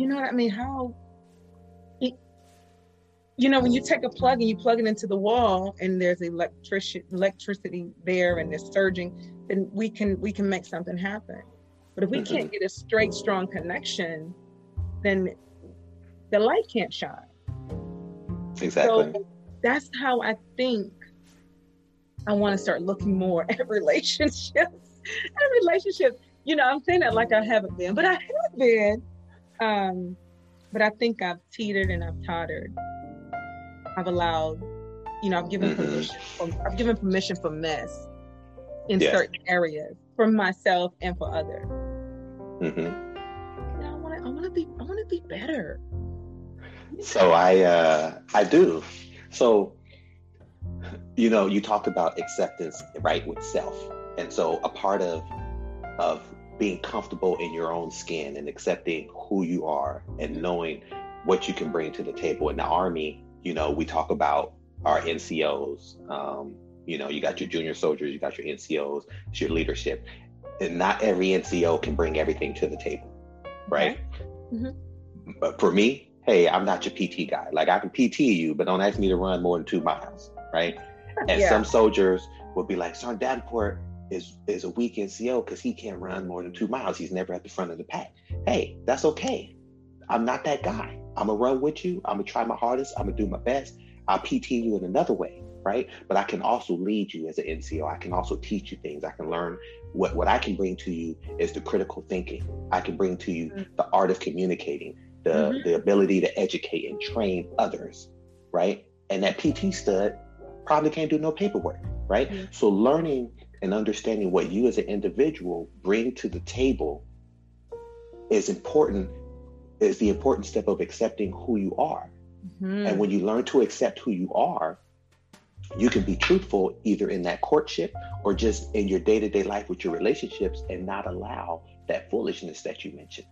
you know what I mean? How, it, you know, when you take a plug and you plug it into the wall and there's electric electricity there and there's surging, then we can we can make something happen. But if we mm-hmm. can't get a straight, strong connection, then the light can't shine. Exactly. So that's how I think I want to start looking more [LAUGHS] at relationships. at relationships. You know, I'm saying that like I haven't been, but I have been. Um, but I think I've teetered and I've tottered. I've allowed, you know, I've given mm-hmm. permission. For, I've given permission for mess in yeah. certain areas for myself and for others. Mm-hmm. I want to. I want to be. I want to be better. So I. uh I do. So. You know, you talked about acceptance, right, with self, and so a part of of being comfortable in your own skin and accepting who you are and knowing what you can bring to the table. In the Army, you know, we talk about our NCOs. Um, you know, you got your junior soldiers, you got your NCOs, it's your leadership. And not every NCO can bring everything to the table, right? Mm-hmm. But for me, hey, I'm not your PT guy. Like I can PT you, but don't ask me to run more than two miles, right? And yeah. some soldiers will be like, Sergeant Davenport, is is a weak NCO because he can't run more than two miles. He's never at the front of the pack. Hey, that's okay. I'm not that guy. I'm gonna run with you. I'm gonna try my hardest. I'm gonna do my best. I'll PT you in another way, right? But I can also lead you as an NCO. I can also teach you things. I can learn what what I can bring to you is the critical thinking. I can bring to you mm-hmm. the art of communicating, the mm-hmm. the ability to educate and train others, right? And that PT stud probably can't do no paperwork, right? Mm-hmm. So learning and understanding what you as an individual bring to the table is important is the important step of accepting who you are mm-hmm. and when you learn to accept who you are you can be truthful either in that courtship or just in your day-to-day life with your relationships and not allow that foolishness that you mentioned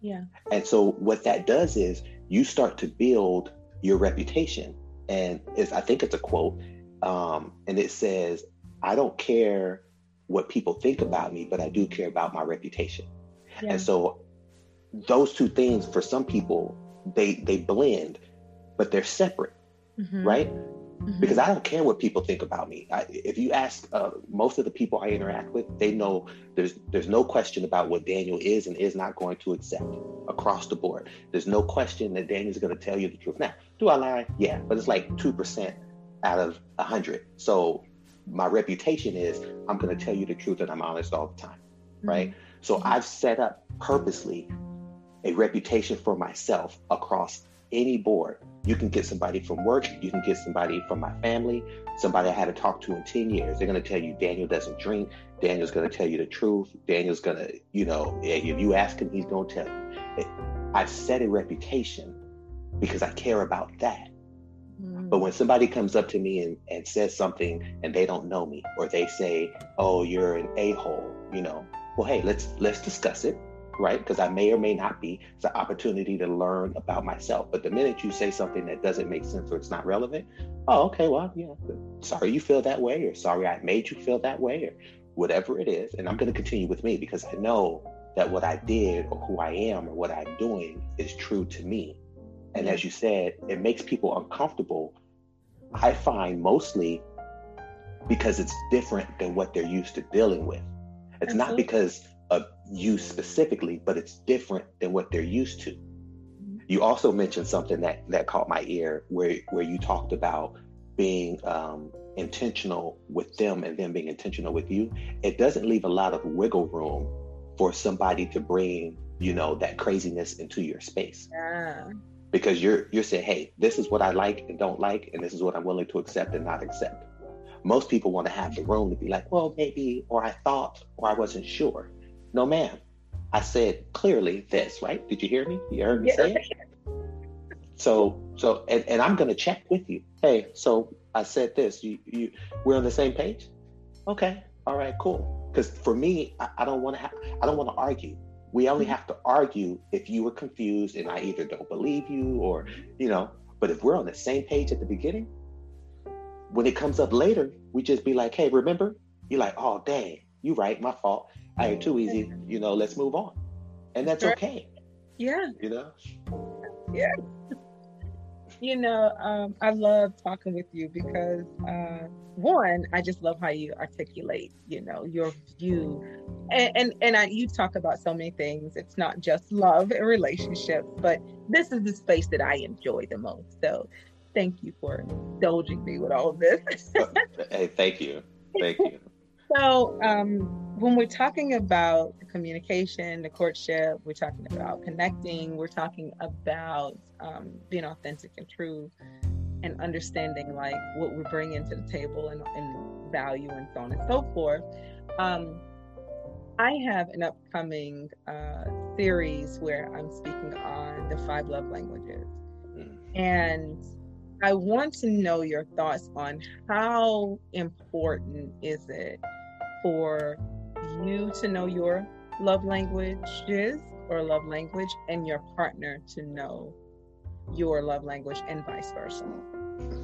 yeah and so what that does is you start to build your reputation and it's i think it's a quote um, and it says I don't care what people think about me, but I do care about my reputation. Yeah. And so those two things for some people they they blend, but they're separate, mm-hmm. right? Mm-hmm. Because I don't care what people think about me. I, if you ask uh, most of the people I interact with, they know there's there's no question about what Daniel is and is not going to accept across the board. There's no question that Daniel's going to tell you the truth. Now, do I lie? Yeah, but it's like two percent out of a hundred. So my reputation is I'm going to tell you the truth and I'm honest all the time, mm-hmm. right? So mm-hmm. I've set up purposely a reputation for myself across any board. You can get somebody from work, you can get somebody from my family, somebody I haven't talked to in 10 years. They're going to tell you Daniel doesn't drink. Daniel's going to tell you the truth. Daniel's going to, you know, if you ask him, he's going to tell you. I've set a reputation because I care about that. Mm-hmm. But when somebody comes up to me and, and says something and they don't know me, or they say, "Oh, you're an a-hole," you know, well, hey, let's let's discuss it, right? Because I may or may not be. It's an opportunity to learn about myself. But the minute you say something that doesn't make sense or it's not relevant, oh, okay, well, yeah, sorry you feel that way, or sorry I made you feel that way, or whatever it is, and I'm going to continue with me because I know that what I did or who I am or what I'm doing is true to me. And as you said, it makes people uncomfortable I find mostly because it's different than what they're used to dealing with. It's Absolutely. not because of you specifically, but it's different than what they're used to. You also mentioned something that that caught my ear, where where you talked about being um, intentional with them and them being intentional with you. It doesn't leave a lot of wiggle room for somebody to bring you know that craziness into your space. Yeah. Because you're you're saying, hey, this is what I like and don't like, and this is what I'm willing to accept and not accept. Most people want to have the room to be like, well, maybe, or I thought, or I wasn't sure. No, ma'am. I said clearly this, right? Did you hear me? You heard me yeah. say it? So, so, and, and I'm going to check with you. Hey, so I said this. You, you, we're on the same page. Okay. All right. Cool. Because for me, I, I don't want to. Ha- I don't want to argue. We only mm-hmm. have to argue if you were confused and I either don't believe you or, you know. But if we're on the same page at the beginning, when it comes up later, we just be like, hey, remember? You're like, oh, dang, you right, my fault. I ain't too easy. You know, let's move on. And that's okay. Yeah. You know? Yeah. You know, um, I love talking with you because uh, one, I just love how you articulate, you know, your view, and and, and I, you talk about so many things. It's not just love and relationships, but this is the space that I enjoy the most. So, thank you for indulging me with all of this. [LAUGHS] hey, thank you, thank you. [LAUGHS] So, um, when we're talking about the communication, the courtship, we're talking about connecting, we're talking about um, being authentic and true and understanding like what we're bringing to the table and, and value and so on and so forth. Um, I have an upcoming uh, series where I'm speaking on the five love languages. Mm. And I want to know your thoughts on how important is it for you to know your love languages or love language and your partner to know your love language and vice versa?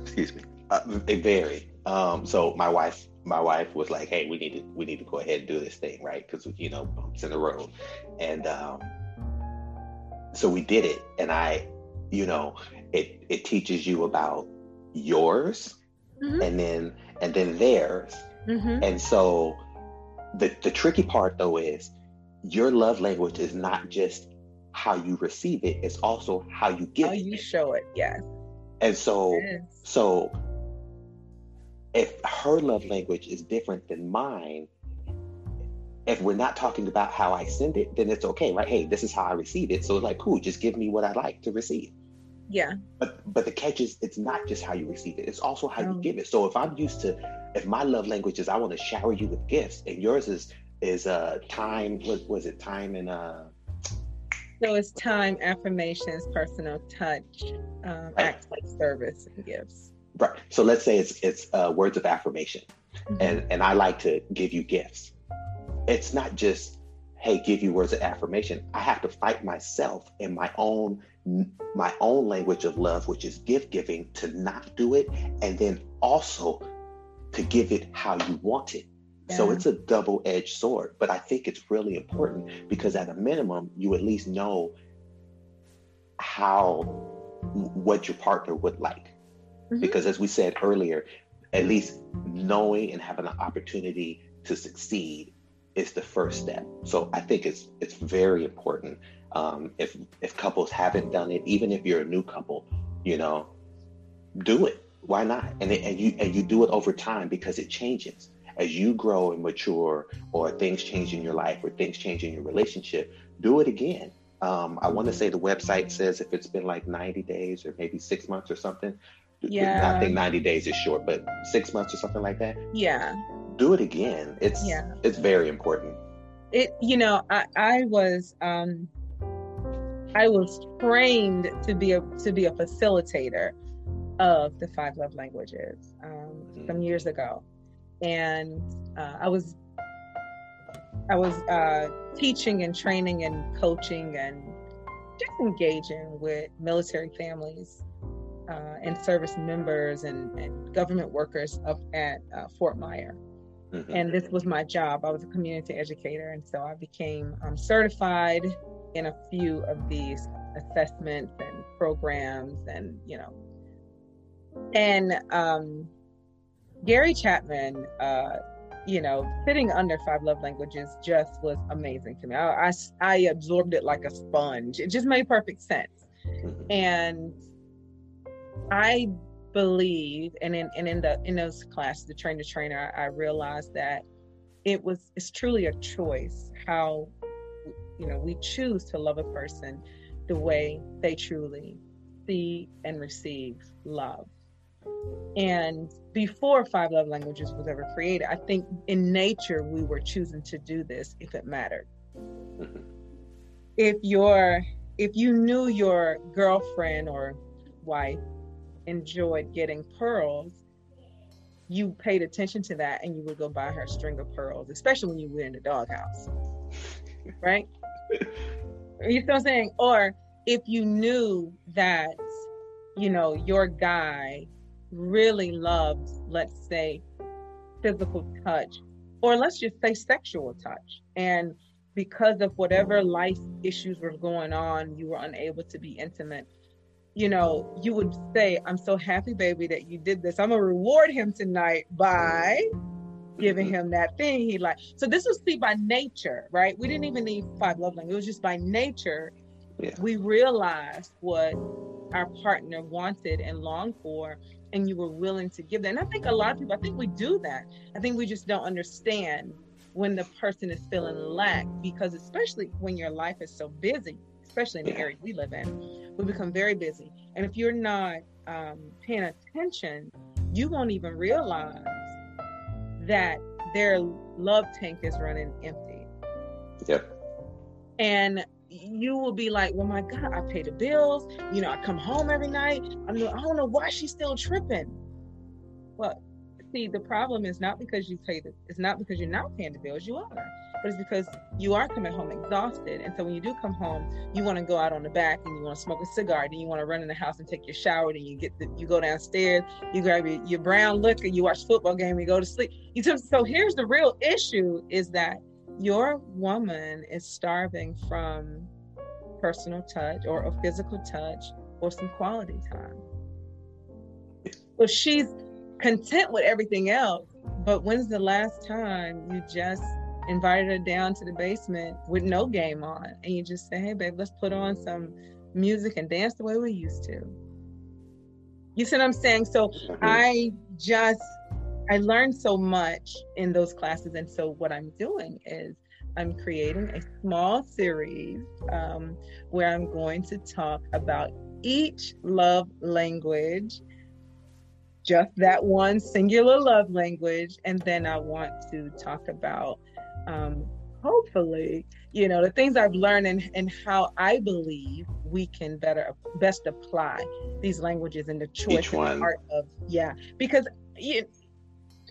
Excuse me. Uh, they vary um, so my wife my wife was like hey we need to we need to go ahead and do this thing right? Because you know bumps in the road. And um, so we did it. And i you know it it teaches you about yours mm-hmm. and then and then theirs. Mm-hmm. and so the, the tricky part though is your love language is not just how you receive it, it's also how you give how it. you show it, yes. And so yes. so if her love language is different than mine, if we're not talking about how I send it, then it's okay, right? Hey, this is how I receive it. So it's like, cool, just give me what I like to receive. Yeah. But but the catch is it's not just how you receive it, it's also how oh. you give it. So if I'm used to if my love language is I want to shower you with gifts and yours is is uh time what was it time and uh so it's time affirmations personal touch um right. acts like service and gifts right so let's say it's it's uh, words of affirmation mm-hmm. and and i like to give you gifts it's not just hey give you words of affirmation i have to fight myself and my own my own language of love which is gift giving to not do it and then also to give it how you want it. Yeah. So it's a double edged sword. But I think it's really important because at a minimum, you at least know how what your partner would like. Mm-hmm. Because as we said earlier, at least knowing and having an opportunity to succeed is the first step. So I think it's it's very important. Um, if if couples haven't done it, even if you're a new couple, you know, do it why not? And it, and you and you do it over time because it changes as you grow and mature, or things change in your life, or things change in your relationship. Do it again. Um, I want to say the website says if it's been like 90 days or maybe six months or something. Yeah. I think 90 days is short, but six months or something like that. Yeah. Do it again. It's yeah. It's very important. It you know I I was um I was trained to be a to be a facilitator of the five love languages um, mm-hmm. some years ago, and uh, I was I was uh, teaching and training and coaching and just engaging with military families uh, and service members and, and, government workers up at uh, Fort Myer. Mm-hmm. And this was my job. I was a community educator, and so I became um, certified in a few of these assessments and programs, and you know, and um, Gary Chapman, uh, you know, sitting under five love languages just was amazing to me. I, I, I absorbed it like a sponge. It just made perfect sense. Mm-hmm. And I believe, and in and in the in those classes, the trainer trainer, I, I realized that it was it's truly a choice how you know we choose to love a person the way they truly see and receive love. And before Five Love Languages was ever created, I think in nature we were choosing to do this if it mattered. If your if you knew your girlfriend or wife enjoyed getting pearls, you paid attention to that and you would go buy her a string of pearls, especially when you were in the doghouse. [LAUGHS] right? You know what I'm saying? Or if you knew that, you know, your guy really loves, let's say, physical touch, or let's just say sexual touch. And because of whatever life issues were going on, you were unable to be intimate. You know, you would say, I'm so happy, baby, that you did this. I'm gonna reward him tonight by giving mm-hmm. him that thing he liked. So this was see by nature, right? We didn't even need five love languages. It was just by nature yeah. we realized what our partner wanted and longed for and you were willing to give that and i think a lot of people i think we do that i think we just don't understand when the person is feeling lack because especially when your life is so busy especially in the area we live in we become very busy and if you're not um, paying attention you won't even realize that their love tank is running empty yep and you will be like, well, my God, I pay the bills. You know, I come home every night. I, mean, I don't know why she's still tripping. Well, see, the problem is not because you pay the, it's not because you're not paying the bills, you are, but it's because you are coming home exhausted. And so when you do come home, you want to go out on the back and you want to smoke a cigar, then you want to run in the house and take your shower, and you get the, you go downstairs, you grab your, your brown liquor, you watch football game, you go to sleep. You so here's the real issue is that your woman is starving from personal touch or a physical touch or some quality time. So she's content with everything else, but when's the last time you just invited her down to the basement with no game on and you just say, hey, babe, let's put on some music and dance the way we used to? You see what I'm saying? So mm-hmm. I just I learned so much in those classes. And so what I'm doing is I'm creating a small series um, where I'm going to talk about each love language, just that one singular love language. And then I want to talk about, um, hopefully, you know, the things I've learned and, and how I believe we can better best apply these languages and the choice Each one. part of yeah because you,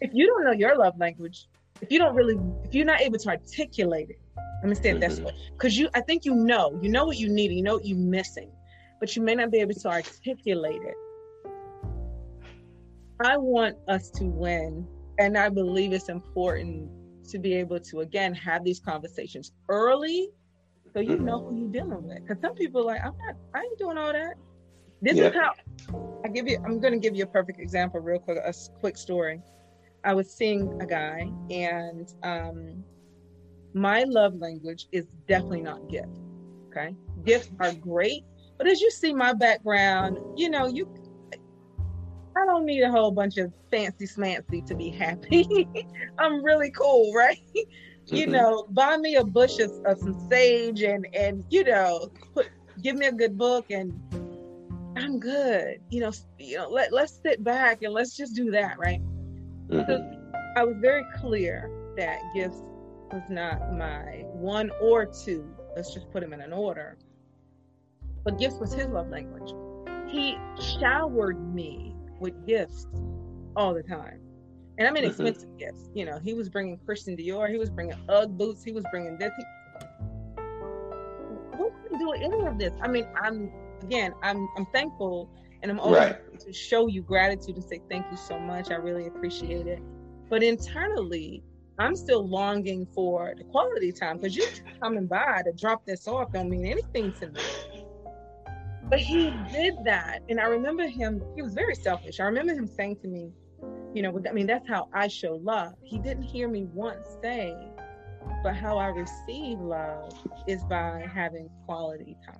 if you don't know your love language, if you don't really, if you're not able to articulate it, let me say it this way, because you, I think you know, you know what you need, you know what you're missing, but you may not be able to articulate it. I want us to win, and I believe it's important to be able to again have these conversations early, so you know who you're dealing with. Because some people are like, I'm not, I ain't doing all that. This yeah. is how I give you. I'm going to give you a perfect example, real quick, a quick story. I was seeing a guy, and um, my love language is definitely not gift. Okay, gifts are great, but as you see my background, you know, you I don't need a whole bunch of fancy smancy to be happy. [LAUGHS] I'm really cool, right? Mm-hmm. You know, buy me a bush of, of some sage and and you know, put give me a good book and I'm good. You know, you know, let let's sit back and let's just do that, right? Mm-hmm. I was very clear that gifts was not my one or two. Let's just put them in an order. But gifts was his love language. He showered me with gifts all the time. And I mean expensive mm-hmm. gifts. You know, he was bringing Christian Dior, he was bringing UGG boots, he was bringing this. He, who can do any of this? I mean, I'm again, I'm I'm thankful and I'm always right. to show you gratitude and say thank you so much. I really appreciate it. But internally, I'm still longing for the quality time because you coming by to drop this off don't mean anything to me. But he did that. And I remember him, he was very selfish. I remember him saying to me, you know, I mean, that's how I show love. He didn't hear me once say, but how I receive love is by having quality time.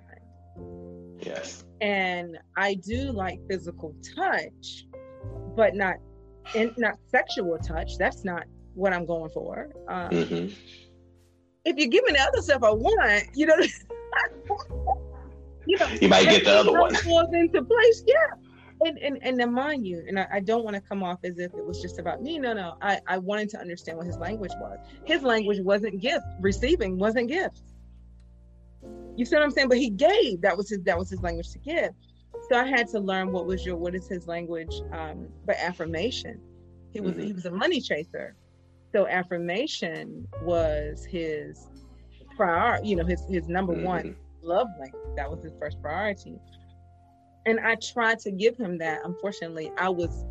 Yes and I do like physical touch, but not and not sexual touch. That's not what I'm going for. Um, mm-hmm. If you give me the other stuff I want, you know, [LAUGHS] you know, you might get the other one. Falls into place, yeah. And and and then mind you, and I, I don't want to come off as if it was just about me. No, no. I I wanted to understand what his language was. His language wasn't gift. Receiving wasn't gifts. You see what I'm saying? But he gave. That was his. That was his language to give. So I had to learn what was your what is his language, um, but affirmation. He was mm-hmm. he was a money chaser, so affirmation was his prior. You know, his his number mm-hmm. one love language. That was his first priority. And I tried to give him that. Unfortunately, I was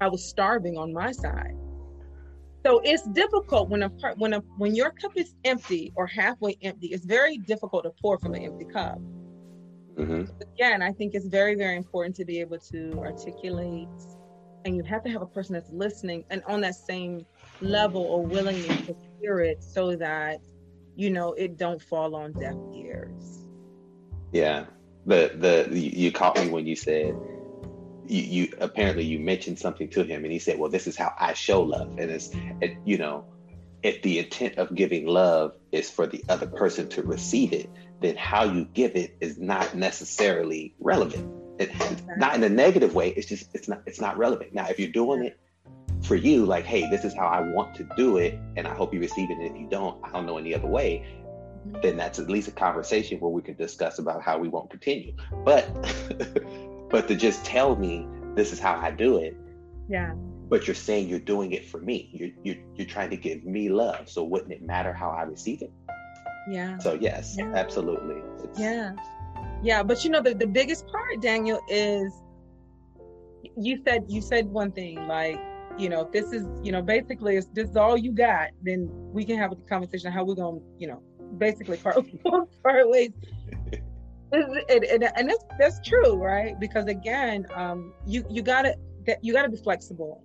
I was starving on my side. So it's difficult when a when a when your cup is empty or halfway empty. It's very difficult to pour from an empty cup. Mm-hmm. Again, I think it's very very important to be able to articulate, and you have to have a person that's listening and on that same level or willingness to hear it, so that you know it don't fall on deaf ears. Yeah, the the you caught me when you said you, you apparently you mentioned something to him and he said well this is how i show love. And it's it, you know if the intent of giving love is for the other person to receive it then how you give it is not necessarily relevant. It, not in a negative way it's just it's not it's not relevant. Now if you're doing it for you like hey this is how i want to do it and i hope you receive it and if you don't i don't know any other way mm-hmm. then that's at least a conversation where we can discuss about how we won't continue but [LAUGHS] But to just tell me this is how I do it. Yeah. But you're saying you're doing it for me. You're you're you're trying to give me love. So wouldn't it matter how I receive it? Yeah. So yes, yeah. absolutely. It's, yeah. Yeah. But you know the, the biggest part, Daniel, is you said you said one thing like you know, if this is, you know, basically if this is all you got, then we can have a conversation how we're gonna, you know, basically part [LAUGHS] part ways and, and, and that's that's true, right? Because again, um, you you gotta you gotta be flexible.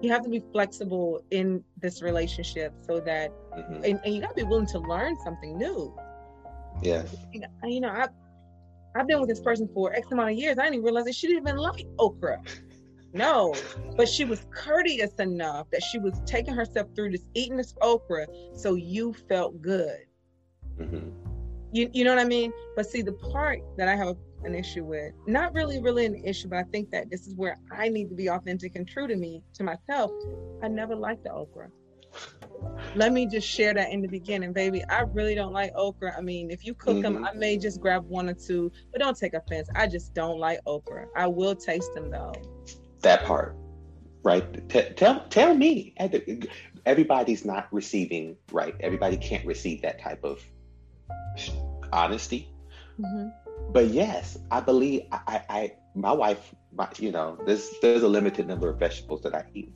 You have to be flexible in this relationship so that, mm-hmm. and, and, you gotta be willing to learn something new. Yes. You know, I I've been with this person for X amount of years. I didn't realize that she didn't even like okra. No, but she was courteous enough that she was taking herself through this, eating this okra, so you felt good. Mm-hmm you, you know what I mean? But see, the part that I have an issue with, not really, really an issue, but I think that this is where I need to be authentic and true to me, to myself. I never liked the okra. Let me just share that in the beginning, baby. I really don't like okra. I mean, if you cook mm-hmm. them, I may just grab one or two, but don't take offense. I just don't like okra. I will taste them though. That part, right? T- tell tell me. Everybody's not receiving right. Everybody can't receive that type of honesty. Mm-hmm. But yes, I believe I, I my wife, my, you know, there's there's a limited number of vegetables that I eat.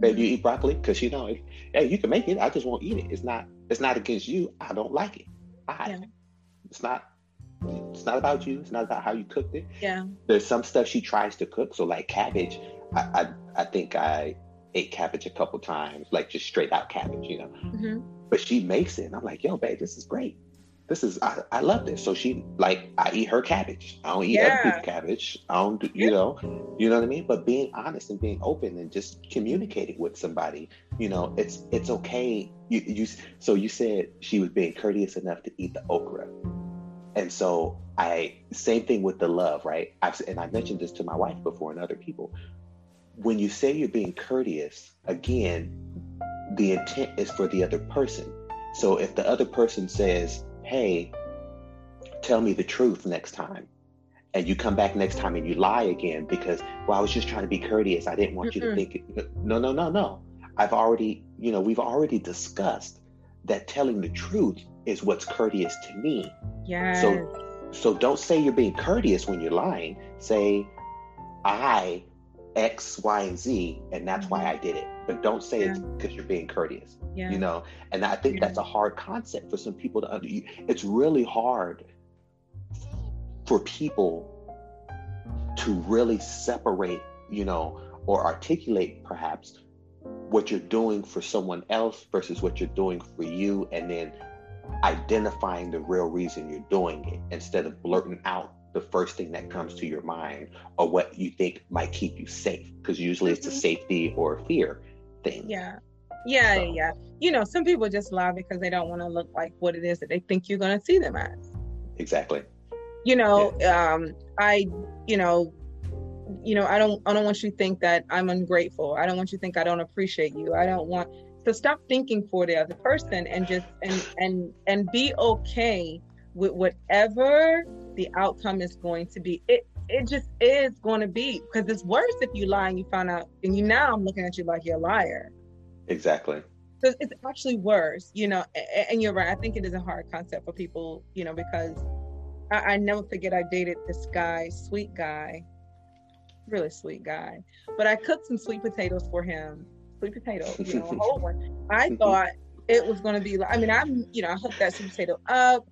Baby, you mm-hmm. eat broccoli because you know, hey, you can make it. I just won't eat it. It's not it's not against you. I don't like it. I yeah. it's not it's not about you. It's not about how you cooked it. Yeah. There's some stuff she tries to cook. So like cabbage, I I, I think I ate cabbage a couple times, like just straight out cabbage, you know. Mm-hmm. But she makes it, and I'm like, yo, babe, this is great this is I, I love this. So she like I eat her cabbage. I don't eat yeah. other people's cabbage. I don't do, you know, you know what I mean? But being honest and being open and just communicating with somebody, you know, it's it's okay. You you so you said she was being courteous enough to eat the okra. And so I same thing with the love, right? I've and I mentioned this to my wife before and other people. When you say you're being courteous, again, the intent is for the other person. So if the other person says, hey, tell me the truth next time. And you come back next time and you lie again because, well, I was just trying to be courteous. I didn't want mm you to think it. No, no, no, no. I've already, you know, we've already discussed that telling the truth is what's courteous to me. Yeah. So, so don't say you're being courteous when you're lying. Say, I X, Y, and Z, and that's why I mm-hmm. did it. But don't say yeah. it's because you're being courteous. Yeah. You know, and I think yeah. that's a hard concept for some people to under. It's really hard for people to really separate, you know, or articulate perhaps what you're doing for someone else versus what you're doing for you, and then identifying the real reason you're doing it instead of blurting out the first thing that comes to your mind or what you think might keep you safe because usually it's a mm-hmm. safety or fear thing yeah yeah so. yeah you know some people just lie because they don't want to look like what it is that they think you're going to see them as exactly you know yeah. um i you know you know i don't i don't want you to think that i'm ungrateful i don't want you to think i don't appreciate you i don't want to stop thinking for the other person and just and and and be okay with whatever the outcome is going to be. It it just is going to be because it's worse if you lie and you find out and you now I'm looking at you like you're a liar. Exactly. So it's actually worse, you know. And you're right. I think it is a hard concept for people, you know, because I, I never forget I dated this guy, sweet guy, really sweet guy. But I cooked some sweet potatoes for him, sweet potato, you know, a whole one. I [LAUGHS] thought it was going to be like. I mean, I'm, you know, I hooked that sweet potato up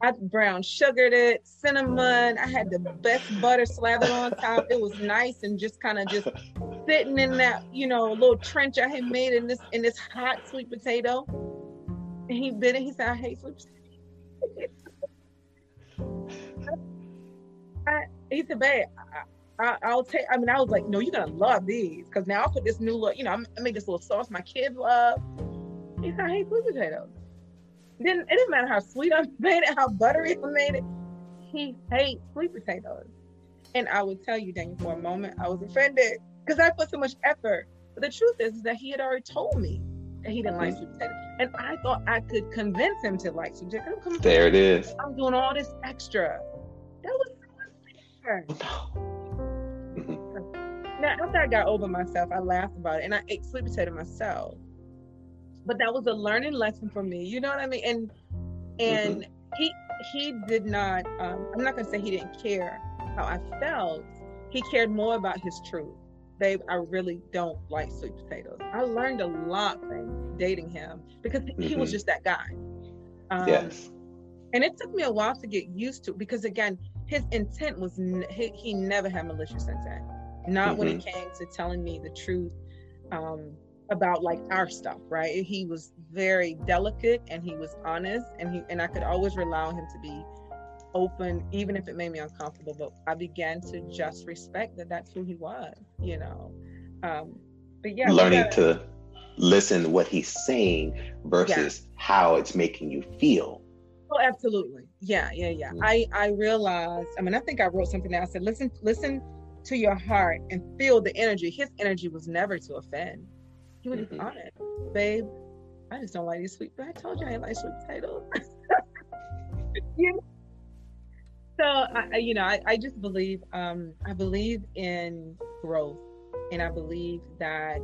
I brown sugared it, cinnamon. I had the best butter slathered on top. It was nice and just kind of just sitting in that, you know, little trench I had made in this in this hot sweet potato. And he bit it. He said, "I hate sweet potato." [LAUGHS] I, he said, "Babe, I, will take." I mean, I was like, "No, you're gonna love these because now I'll put this new look. You know, I made this little sauce my kids love." He said, "I hate sweet potatoes." didn't it didn't matter how sweet I [LAUGHS] made it, how buttery I made it. He hates sweet potatoes. And I would tell you, Daniel, for a moment, I was offended because I put so much effort. But the truth is, is that he had already told me that he didn't like sweet potatoes. And I thought I could convince him to like sweet potatoes. There it is. I'm doing all this extra. That was so unfair. Mm-hmm. Now, after I got over myself, I laughed about it and I ate sweet potato myself but that was a learning lesson for me. You know what I mean? And and mm-hmm. he he did not. Um, I'm not gonna say he didn't care how I felt. He cared more about his truth. Babe, I really don't like sweet potatoes. I learned a lot from dating him because mm-hmm. he was mm-hmm. just that guy. Um, yes. And it took me a while to get used to because again, his intent was n- he, he, never had malicious intent. Not mm-hmm. when it mm-hmm. came to telling me the truth. Um, about like our stuff, right? He was very delicate and he was honest and he and I could always rely on him to be open even if it made me uncomfortable but I began to just respect that that's who he was, you know. Um but yeah, learning to listen to what he's saying versus yeah. how it's making you feel. Oh, absolutely. Yeah, yeah, yeah. Mm-hmm. I I realized. I mean, I think I wrote something that I said, listen, listen to your heart and feel the energy. His energy was never to offend. He would mm-hmm. honest, babe. I just don't like these sweet. But I told you I like sweet potatoes. [LAUGHS] you know? So I, you know, I, I just believe. Um, I believe in growth, and I believe that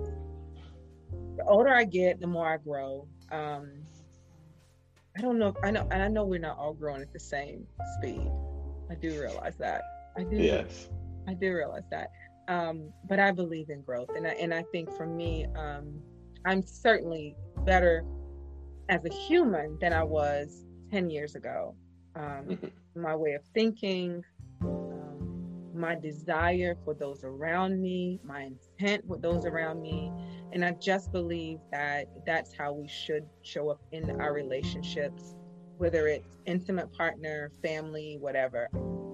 the older I get, the more I grow. Um, I don't know. I know, and I know we're not all growing at the same speed. I do realize that. I do. Yes. I do realize that um, but I believe in growth, and I, and I think for me, um, I'm certainly better as a human than I was ten years ago. Um, mm-hmm. My way of thinking, um, my desire for those around me, my intent with those around me, and I just believe that that's how we should show up in our relationships, whether it's intimate partner, family, whatever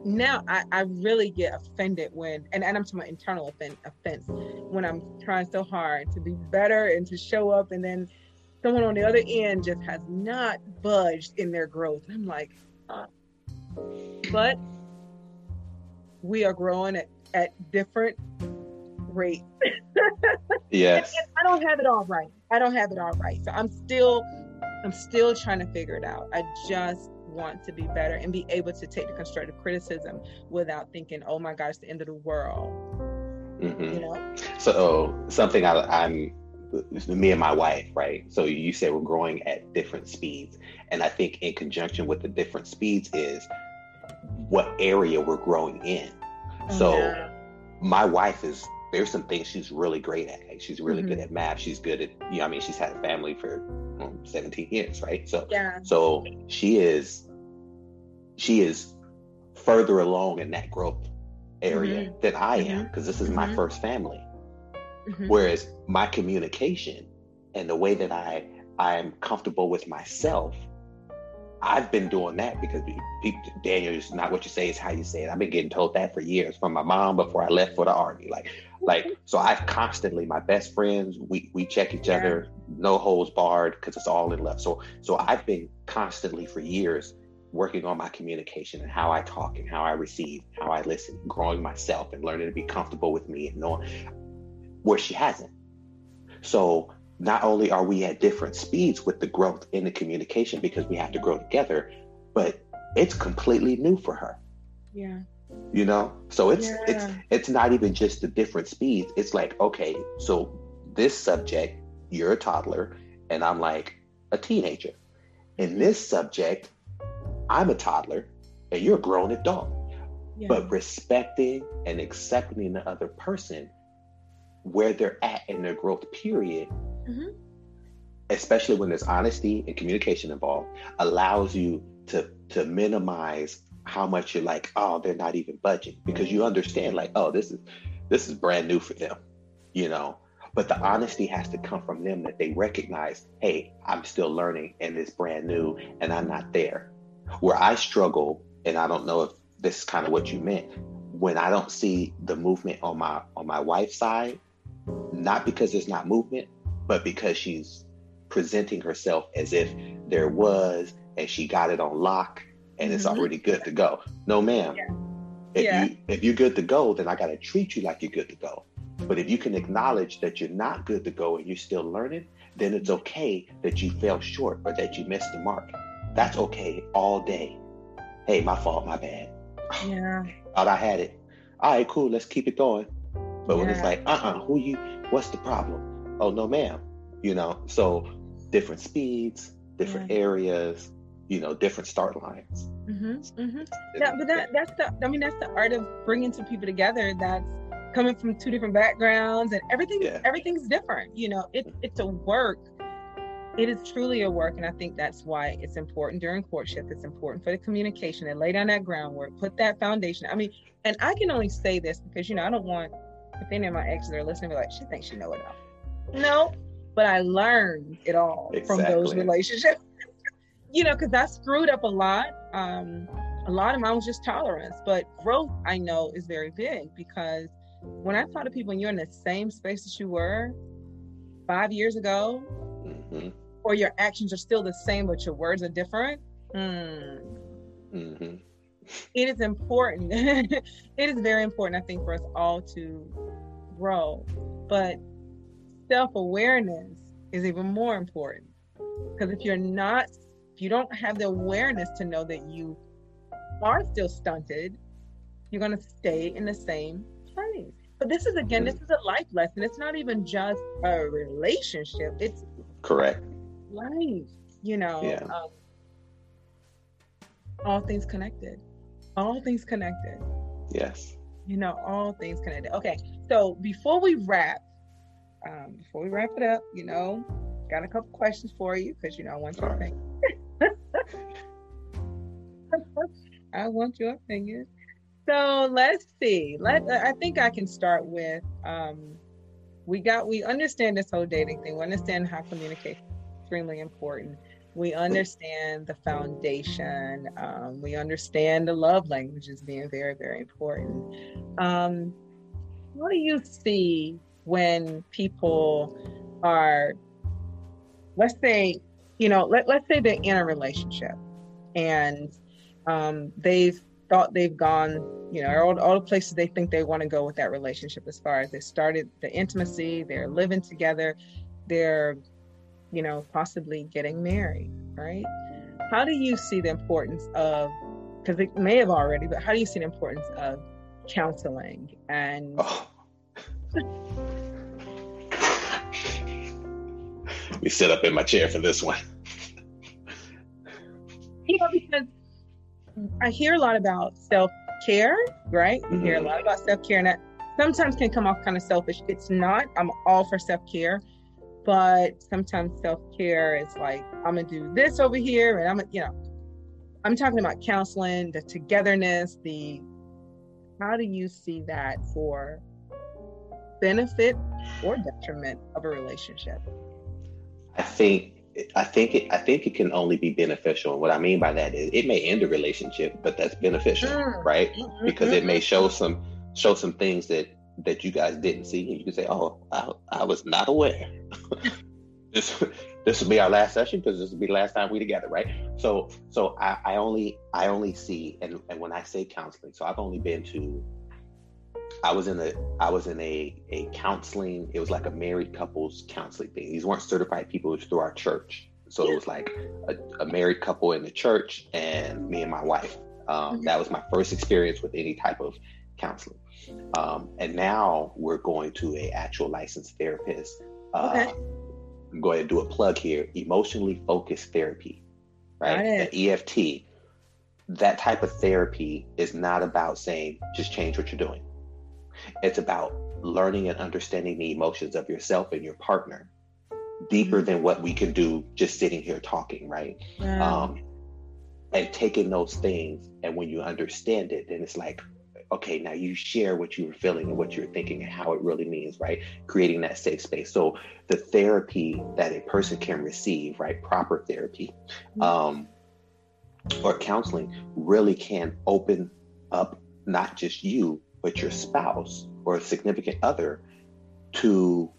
now I, I really get offended when and, and I'm talking about internal offense, offense when I'm trying so hard to be better and to show up and then someone on the other end just has not budged in their growth. I'm like, uh. but we are growing at, at different rates. [LAUGHS] yes. And, and I don't have it all right. I don't have it all right. So I'm still I'm still trying to figure it out. I just want to be better and be able to take the constructive criticism without thinking, oh my God, it's the end of the world. Mm-hmm. You know? So something I, I'm me and my wife, right? So you say we're growing at different speeds. And I think in conjunction with the different speeds is what area we're growing in. Oh, so yeah. my wife is there's some things she's really great at. She's really mm-hmm. good at math. She's good at, you know, I mean, she's had a family for um, 17 years, right? So, yeah. so she is, she is further along in that growth area mm-hmm. than I am because mm-hmm. this is my mm-hmm. first family. Mm-hmm. Whereas my communication and the way that I I'm comfortable with myself I've been doing that because people, Daniel, is not what you say, is how you say it. I've been getting told that for years from my mom before I left for the army. Like, like so I've constantly my best friends, we we check each yeah. other, no holes barred, because it's all in love. So so I've been constantly for years working on my communication and how I talk and how I receive, how I listen, growing myself and learning to be comfortable with me and knowing where she hasn't. So not only are we at different speeds with the growth in the communication because we have to grow together, but it's completely new for her. Yeah. You know? So it's yeah. it's it's not even just the different speeds. It's like, okay, so this subject, you're a toddler, and I'm like a teenager. In this subject, I'm a toddler and you're a grown adult. Yeah. But respecting and accepting the other person where they're at in their growth period, mm-hmm. especially when there's honesty and communication involved, allows you to to minimize how much you're like, oh, they're not even budging because you understand like, oh, this is this is brand new for them, you know. But the honesty has to come from them that they recognize, hey, I'm still learning and it's brand new and I'm not there. Where I struggle, and I don't know if this is kind of what you meant, when I don't see the movement on my on my wife's side, not because there's not movement, but because she's presenting herself as if there was and she got it on lock and mm-hmm. it's already good to go. No, ma'am. Yeah. If yeah. you if you're good to go, then I gotta treat you like you're good to go. But if you can acknowledge that you're not good to go and you're still learning, then it's okay that you fell short or that you missed the mark. That's okay all day. Hey, my fault, my bad. Yeah. Thought I had it. All right, cool. Let's keep it going. But yeah. when it's like, uh, uh-uh, uh who you? What's the problem? Oh no, ma'am. You know. So different speeds, different yeah. areas. You know, different start lines. Mm-hmm, mm-hmm. Yeah, but that that's the. I mean, that's the art of bringing two people together. That's coming from two different backgrounds, and everything. Yeah. Everything's different. You know, it, it's a work it is truly a work and i think that's why it's important during courtship it's important for the communication and lay down that groundwork put that foundation i mean and i can only say this because you know i don't want if any of my exes are listening be like she thinks she know it all no but i learned it all exactly. from those relationships [LAUGHS] you know because i screwed up a lot um a lot of mine was just tolerance but growth i know is very big because when i talk to people and you're in the same space as you were five years ago mm-hmm. or your actions are still the same but your words are different mm. mm-hmm. it is important [LAUGHS] it is very important i think for us all to grow but self-awareness is even more important because if you're not if you don't have the awareness to know that you are still stunted you're going to stay in the same place but this is again this is a life lesson it's not even just a relationship it's Correct. Life, you know. Yeah. Um, all things connected. All things connected. Yes. You know, all things connected. Okay, so before we wrap, um, before we wrap it up, you know, got a couple questions for you because you know I want your opinion. [LAUGHS] I want your opinion. So let's see. Let I think I can start with um, we got we understand this whole dating thing. We understand how communication is extremely important. We understand the foundation. Um, we understand the love languages being very, very important. Um, what do you see when people are, let's say, you know, let, let's say they're in a relationship and um, they've thought they've gone you know all, all the places they think they want to go with that relationship as far as they started the intimacy they're living together they're you know possibly getting married right how do you see the importance of because it may have already but how do you see the importance of counseling and oh. Me sit up in my chair for this one you know because i hear a lot about self care, right? Mm-hmm. Hear a mm-hmm. lot about self care, and that sometimes can come off kind of selfish. It's not. I'm all for self care, but sometimes self care is like I'm gonna do this over here, and I'm, gonna, you know, I'm talking about counseling, the togetherness, the. How do you see that for benefit or detriment of a relationship? I think I think it I think it can only be beneficial. And what I mean by that is it may end a relationship, but that's beneficial, mm. right? Mm-hmm. Because it may show some show some things that that you guys didn't see, and you can say, "Oh, I, I was not aware." [LAUGHS] this this will be our last session because this will be the last time we together, right? So so I, I only I only see and, and when I say counseling, so I've only been to I was in a I was in a a counseling. It was like a married couples counseling thing. These weren't certified people. It was through our church. So it was like a, a married couple in the church and me and my wife. Um, mm-hmm. That was my first experience with any type of counseling. Um, and now we're going to a actual licensed therapist. Uh, okay. I'm going to do a plug here. Emotionally focused therapy, right? The EFT. That type of therapy is not about saying just change what you're doing it's about learning and understanding the emotions of yourself and your partner deeper mm-hmm. than what we can do just sitting here talking, right? Um, and taking those things, and when you understand it, then it's like, okay, now you share what you were feeling and what you're thinking and how it really means, right? Creating that safe space. So the therapy that a person can receive, right? Proper therapy, mm-hmm. um, or counseling really can open up not just you, but your spouse or a significant other to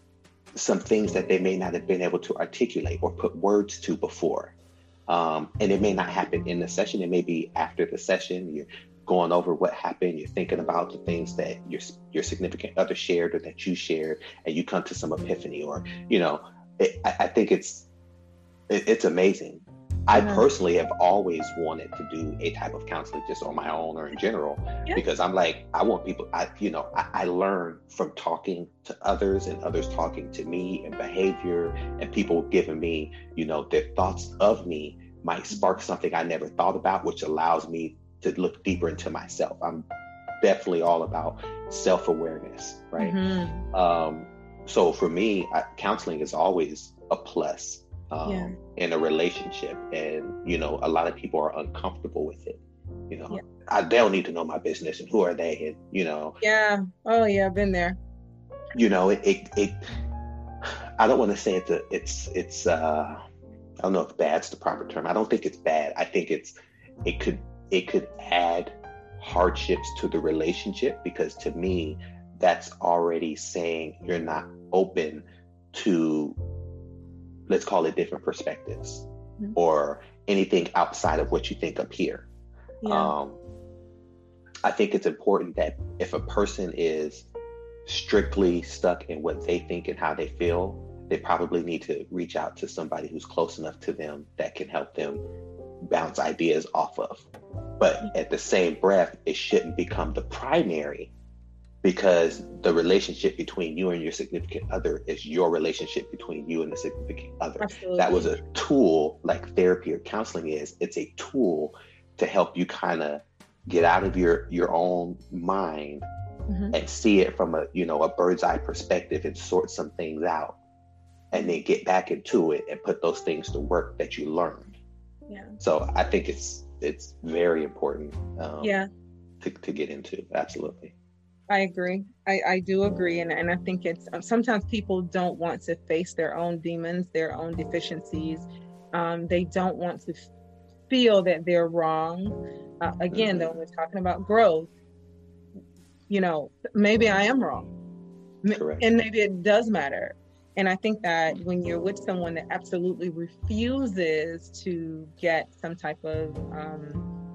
some things that they may not have been able to articulate or put words to before. Um, and it may not happen in the session. It may be after the session. You're going over what happened. You're thinking about the things that your your significant other shared or that you shared, and you come to some epiphany. Or you know, it, I, I, think it's it's amazing I personally have always wanted to do a type of counseling just on my own or in general yeah. because I'm like I want people I you know I, I, learn from talking to others and others talking to me and behavior and people giving me you know their thoughts of me might spark something I never thought about which allows me to look deeper into myself. I'm definitely all about self-awareness, right? Mm-hmm. Um, so for me, I, counseling is always a plus um, yeah. In a relationship and you know a lot of people are uncomfortable with it you know? Yeah. I, they don't need to know my business and who are they and you know? Yeah. Oh yeah i've been there. You know it it, it i don't want to say it's a, it's it's uh i don't know if bad's the proper term. I don't think it's bad. I think it's it could it could add hardships to the relationship because to me that's already saying you're not open to let's call it different perspectives mm-hmm. or anything outside of what you think up here. Yeah. Um, I think it's important that if a person is strictly stuck in what they think and how they feel, they probably need to reach out to somebody who's close enough to them that can help them bounce ideas off of. But mm-hmm. at the same breath, it shouldn't become the primary because the relationship between you and your significant other is your relationship between you and the significant other. Absolutely. That was a tool like therapy or counseling is. It's a tool to help you kind of get out of your your own mind mm-hmm. and see it from a you know a bird's eye perspective and sort some things out and then get back into it and put those things to work that you learned. Yeah. So I think it's it's very important. Um, yeah. To, to get into absolutely. I agree. I, I do agree. And, and I think it's um, sometimes people don't want to face their own demons, their own deficiencies. Um, they don't want to feel that they're wrong. Uh, again, though, we're talking about growth. You know, maybe I am wrong. Correct. And maybe it does matter. And I think that when you're with someone that absolutely refuses to get some type of um,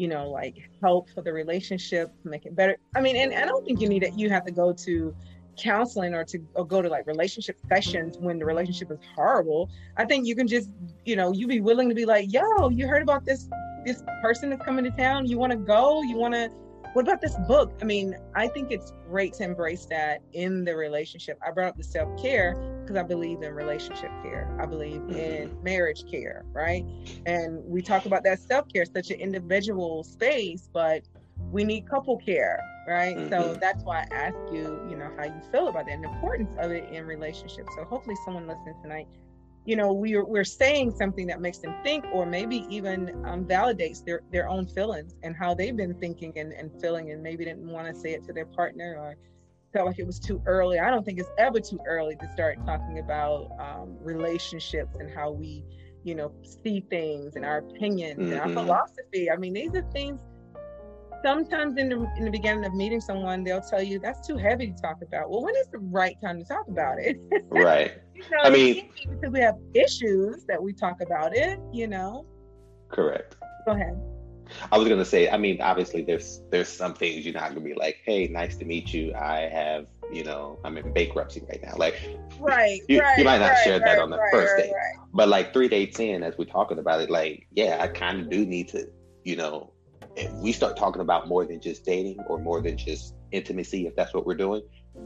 you know, like help for the relationship, make it better. I mean, and I don't think you need it. You have to go to counseling or to or go to like relationship sessions when the relationship is horrible. I think you can just, you know, you be willing to be like, yo, you heard about this this person that's coming to town. You want to go? You want to what about this book? I mean, I think it's great to embrace that in the relationship. I brought up the self care because I believe in relationship care. I believe mm-hmm. in marriage care, right? And we talk about that self care, such an individual space, but we need couple care, right? Mm-hmm. So that's why I ask you, you know, how you feel about that and the importance of it in relationships. So hopefully someone listening tonight you know we're we're saying something that makes them think or maybe even um, validates their their own feelings and how they've been thinking and, and feeling and maybe didn't want to say it to their partner or felt like it was too early. I don't think it's ever too early to start talking about um, relationships and how we, you know, see things and our opinions mm-hmm. and our mm-hmm. philosophy. I mean, these are things. Sometimes in the in the beginning of meeting someone, they'll tell you that's too heavy to talk about. Well, when is the right time to talk about it? [LAUGHS] Right. you know, I mean, because we have issues that we talk about it. You know. Correct. Go ahead. I was gonna say, I mean, obviously there's there's some things you're not gonna be like, hey, nice to meet you. I have, you know, I'm in bankruptcy right now. Like right, you, right, you might not right, share right, that on the first date. But like three dates in, as we're talking about it, like, yeah, I kind of do need to, you know, if we start talking about more than just dating or more than just intimacy, if that's what we're doing.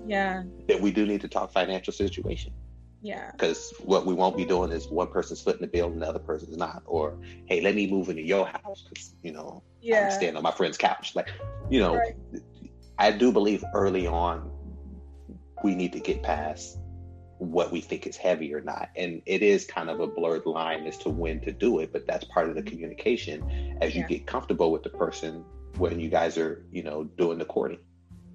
Yeah. Then we do need to talk financial situation. Yeah. Because what we won't be doing is one person's footing the bill and the other person's not. Or, hey, let me move into your house because, you know, yeah. I'm staying on my friend's couch. Like, you know, right. I do believe early on we need to get past what we think is heavy or not. And it is kind of a blurred line as to when to do it, but that's part of the communication as you yeah. get comfortable with the person when you guys are, you know, doing the courting.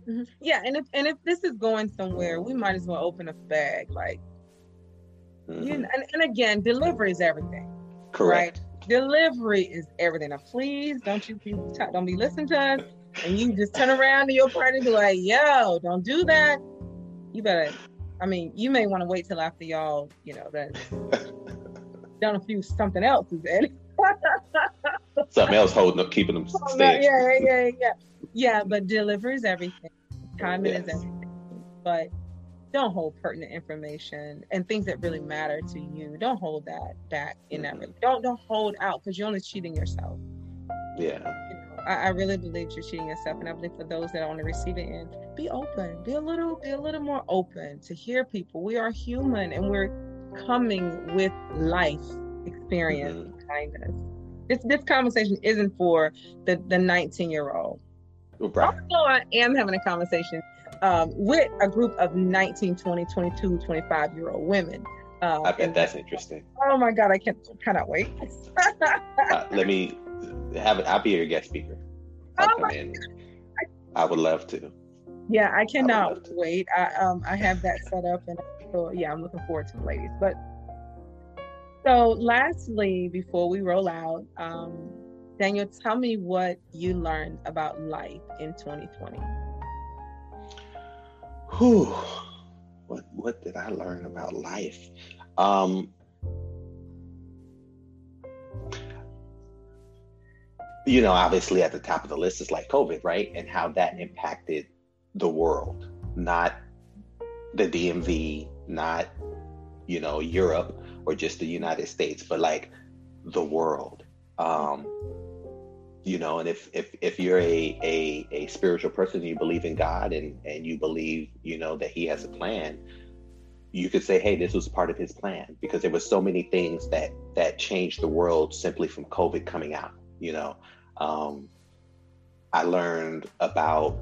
Mm-hmm. Yeah, and if and if this is going somewhere, we might as well open a bag. Like Mm-hmm. You know, and, and again, delivery is everything. Correct. Right? Delivery is everything. Now, please don't you be don't be listening to us, and you just turn around to your partner and be like, "Yo, don't do that." You better. I mean, you may want to wait till after y'all, you know, that [LAUGHS] done a few something else is it? [LAUGHS] something else holding up, keeping them staying. Yeah, yeah, yeah, [LAUGHS] yeah. But delivery is everything. Timing yes. is everything. But don't hold pertinent information and things that really matter to you. Don't hold that back in mm-hmm. that. Don't don't hold out because you're only cheating yourself. Yeah. I, I, really believe you're cheating yourself, and I believe for those that are on the receiving end, be open. Be a little be a little more open to hear people. We are human, and we're coming with life experience mm-hmm. behind us. This this conversation isn't for the the 19 year old. Right. Although I am having a conversation um, with a group of 19, 20, 22, 25 year old women. Um, I bet that's interesting. Oh my God, I can't cannot wait. uh, let me have it. I'll be your guest speaker. I'll oh come in. I would love to. Yeah, I cannot I wait. I um I have that set up, and so yeah, I'm looking forward to the ladies. But so, lastly, before we roll out, um, Daniel, tell me what you learned about life in 2020 whew, what what did I learn about life? Um, you know, obviously at the top of the list is like COVID, right? And how that impacted the world, not the DMV, not, you know, Europe or just the United States, but like the world. Um, you know and if if if you're a a, a spiritual person you believe in god and and you believe you know that he has a plan you could say hey this was part of his plan because there was so many things that that changed the world simply from covid coming out you know um, i learned about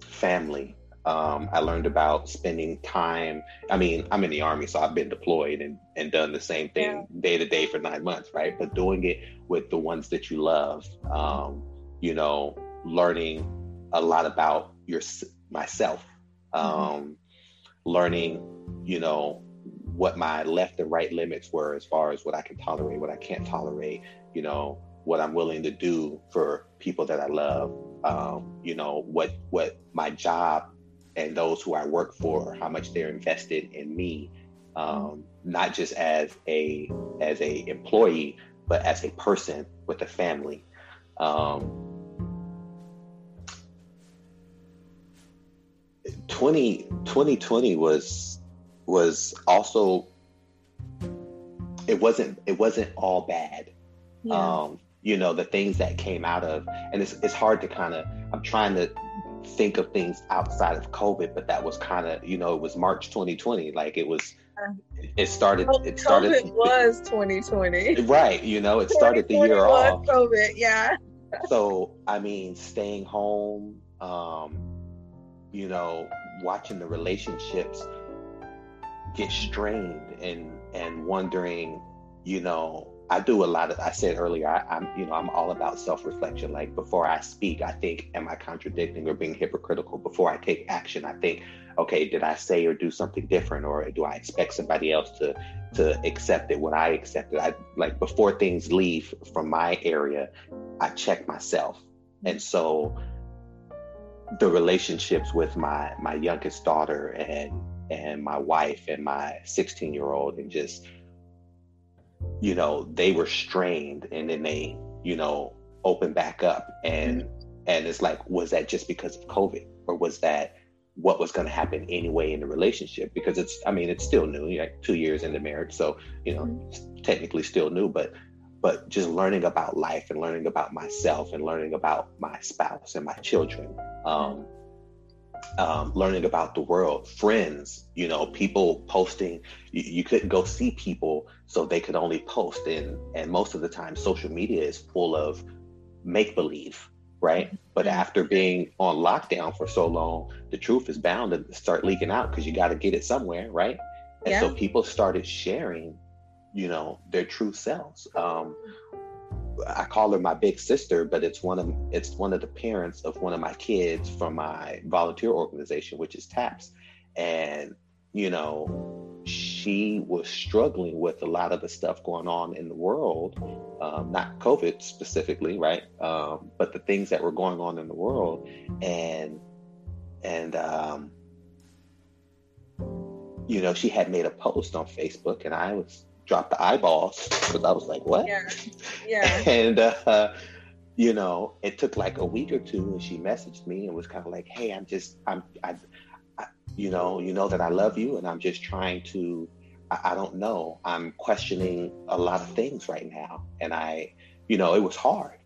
family um, I learned about spending time. I mean, I'm in the army, so I've been deployed and, and done the same thing yeah. day to day for nine months, right? But doing it with the ones that you love, um, you know, learning a lot about your myself, um, learning, you know, what my left and right limits were as far as what I can tolerate, what I can't tolerate, you know, what I'm willing to do for people that I love, um, you know, what what my job and those who I work for, how much they're invested in me, um, not just as a as a employee, but as a person with a family. Um, 20, 2020 was was also it wasn't it wasn't all bad. Yeah. Um, you know the things that came out of, and it's it's hard to kind of. I'm trying to think of things outside of COVID, but that was kind of, you know, it was March 2020. Like it was, it started, it started. COVID was 2020. Right. You know, it started the year off. COVID. Yeah. so, I mean, staying home, um, you know, watching the relationships get strained and, and wondering, you know, I do a lot of. I said earlier, I, am you know I'm all about self reflection. Like before I speak, I think, am I contradicting or being hypocritical? Before I take action, I think, okay, did I say or do something different, or do I expect somebody else to to accept it when I accept it? I like before things leave from my area, I check myself, and so the relationships with my my youngest daughter and and my wife and my 16 year old and just you know they were strained and then they you know opened back up and mm-hmm. and it's like was that just because of covid or was that what was going to happen anyway in the relationship because it's i mean it's still new like two years into marriage so you know mm-hmm. technically still new but but just learning about life and learning about myself and learning about my spouse and my children um, um, learning about the world, friends, you know, people posting. You, you, couldn't go see people, so they could only post. And and most of the time, social media is full of make believe, right? But mm-hmm. after being on lockdown for so long, the truth is bound to start leaking out because you got to get it somewhere, right? And yeah. so people started sharing, you know, their true selves. Um, I call her my big sister, but it's one of it's one of the parents of one of my kids from my volunteer organization, which is TAPS, and you know she was struggling with a lot of the stuff going on in the world, um, not COVID specifically, right? Um, but the things that were going on in the world, and and um, you know she had made a post on Facebook, and I was dropped the eyeballs because I was like, what? Yeah. [LAUGHS] Yeah. and, uh, you know, it took like a week or two and she messaged me and was kind of like, hey, I'm just, I'm, I, I, you know, you know that I love you and I'm just trying to, I, I don't know. I'm questioning a lot of things right now. And I, you know, it was hard.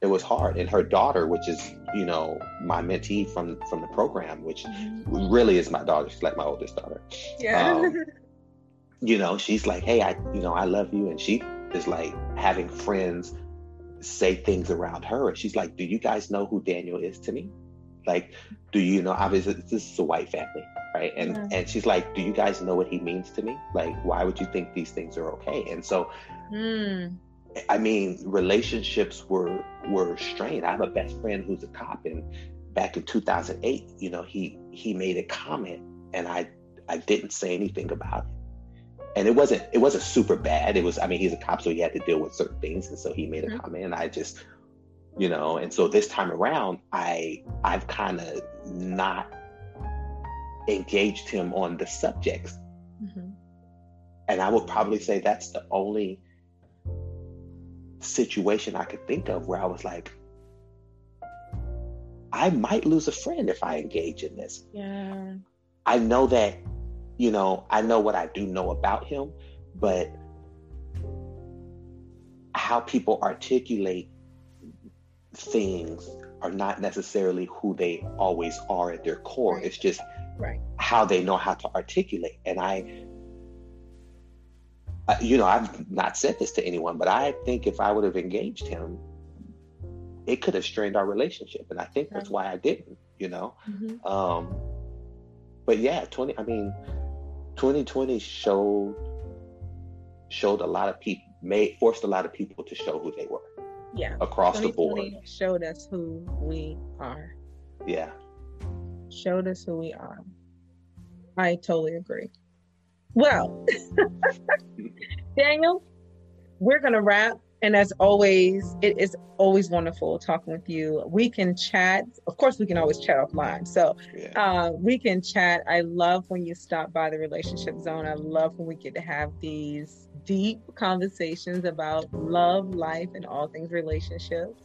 It was hard. And her daughter, which is, you know, my mentee from from the program, which mm-hmm. really is my daughter. She's like my oldest daughter. Yeah. Um, [LAUGHS] you know, she's like, hey, I, you know, I love you. And she is like having friends say things around her. And she's like, do you guys know who Daniel is to me? Like, do you know, obviously this is a white family, right? And, yeah. and she's like, do you guys know what he means to me? Like, why would you think these things are okay? And so, mm. I mean, relationships were, were strained. I have a best friend who's a cop and back in 2008, you know, he, he made a comment and I, I didn't say anything about it and it wasn't it wasn't super bad. It was I mean he's a cop, so he had to deal with certain things, and so he made a mm-hmm. comment, and I just you know, and so this time around, I I've kind of not engaged him on the subjects, mm-hmm. and I would probably say that's the only situation I could think of where I was like, I might lose a friend if I engage in this. Yeah. I know that you know, I know what I do know about him, but how people articulate things are not necessarily who they always are at their core. Right. It's just right. how they know how to articulate. And I, you know, I've not said this to anyone, but I think if I would have engaged him, it could have strained our relationship. And I think that's why I didn't, you know? Mm-hmm. Um, but yeah, 20, I mean, 2020 showed showed a lot of people made forced a lot of people to show who they were. Yeah. Across the board. Showed us who we are. Yeah. Showed us who we are. I totally agree. Well, [LAUGHS] Daniel, we're gonna wrap and as always, it is always wonderful talking with you. We can chat. Of course, we can always chat offline. So yeah. uh, we can chat. I love when you stop by the relationship zone. I love when we get to have these deep conversations about love, life, and all things relationships.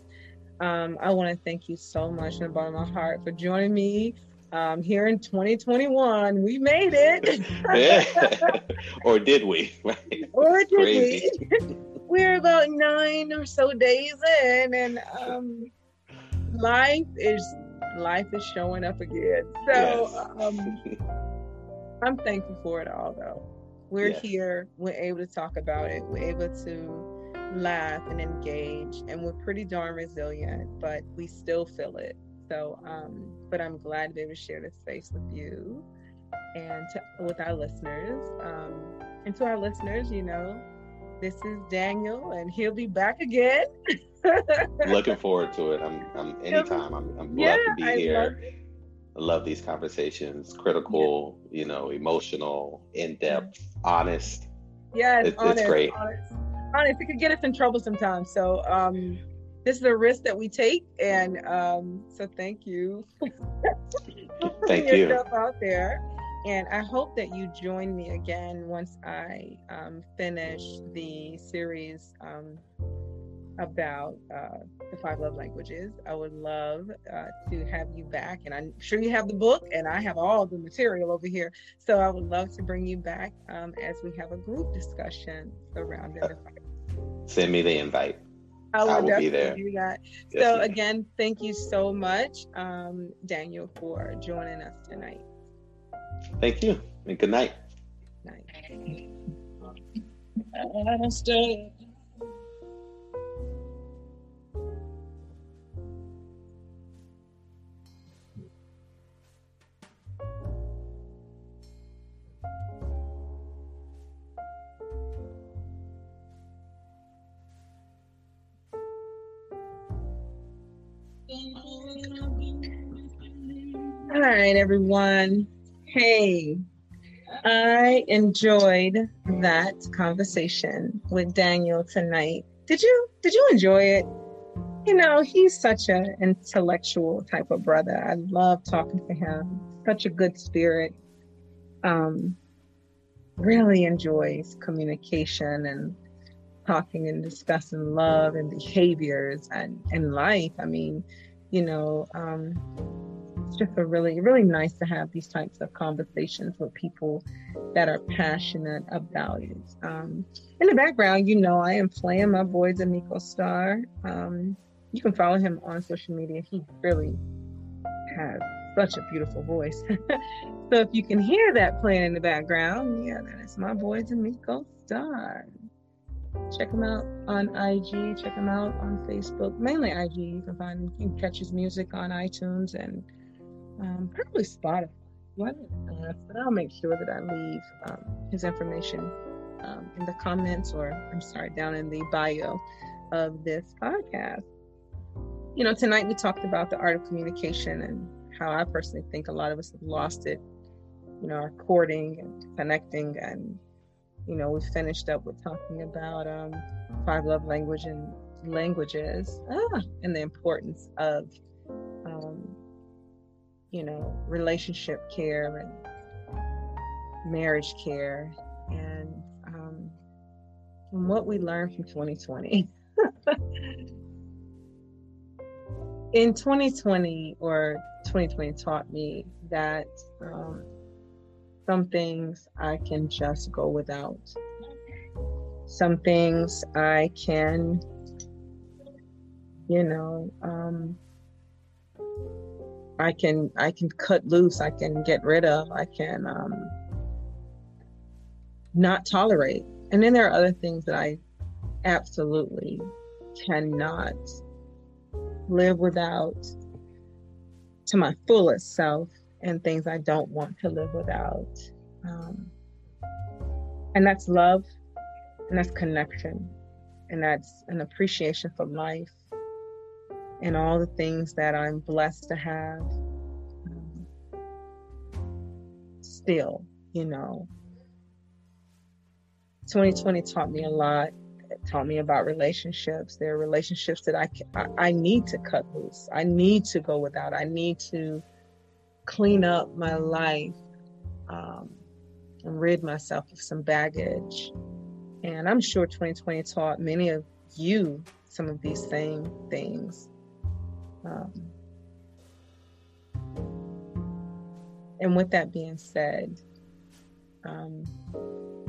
Um, I want to thank you so much from the bottom of my heart for joining me um, here in 2021. We made it. [LAUGHS] [LAUGHS] or did we? [LAUGHS] or did Crazy. we? We're about nine or so days in, and um, life is life is showing up again. So yes. um, I'm thankful for it all, though. We're yes. here. We're able to talk about it. We're able to laugh and engage, and we're pretty darn resilient. But we still feel it. So, um, but I'm glad to be able to share this space with you and to, with our listeners. Um, and to our listeners, you know, this is Daniel, and he'll be back again. [LAUGHS] Looking forward to it. I'm, I'm anytime. I'm, I'm glad yeah, to be I here. Love I love these conversations. Critical, yeah. you know, emotional, in depth, honest. Yeah, it, it's great. Honest. honest. It could get us in trouble sometimes. So, um, this is a risk that we take, and um, so thank you. [LAUGHS] thank you. Out there. And I hope that you join me again once I um, finish the series um, about uh, the five love languages. I would love uh, to have you back. And I'm sure you have the book, and I have all the material over here. So I would love to bring you back um, as we have a group discussion surrounding the five. Send me the invite. I will, I will be there. do that. So, again, thank you so much, um, Daniel, for joining us tonight. Thank you, and good night. Night. All right, everyone. Hey, I enjoyed that conversation with Daniel tonight. Did you did you enjoy it? You know, he's such an intellectual type of brother. I love talking to him. Such a good spirit. Um, really enjoys communication and talking and discussing love and behaviors and, and life. I mean, you know, um, it's just a really, really nice to have these types of conversations with people that are passionate about it. Um, in the background, you know, I am playing my boy D'Amico Star. Um, you can follow him on social media. He really has such a beautiful voice. [LAUGHS] so if you can hear that playing in the background, yeah, that is my boy D'Amico Star. Check him out on IG. Check him out on Facebook. Mainly IG. You can find you can catch his music on iTunes and um, probably Spotify. Uh, but I'll make sure that I leave um, his information um, in the comments or I'm sorry, down in the bio of this podcast. You know, tonight we talked about the art of communication and how I personally think a lot of us have lost it. You know, our courting and connecting and you know, we finished up with talking about um, five love language and languages ah, and the importance of, um, you know, relationship care and marriage care and, um, and what we learned from 2020. [LAUGHS] In 2020 or 2020 taught me that um, some things I can just go without. Some things I can, you know, um, I can I can cut loose. I can get rid of. I can um, not tolerate. And then there are other things that I absolutely cannot live without to my fullest self and things I don't want to live without. Um, and that's love, and that's connection, and that's an appreciation for life and all the things that I'm blessed to have. Still, you know, 2020 taught me a lot. It taught me about relationships. There are relationships that I, I, I need to cut loose. I need to go without. I need to clean up my life um, and rid myself of some baggage. And I'm sure 2020 taught many of you some of these same things. Um, and with that being said, um,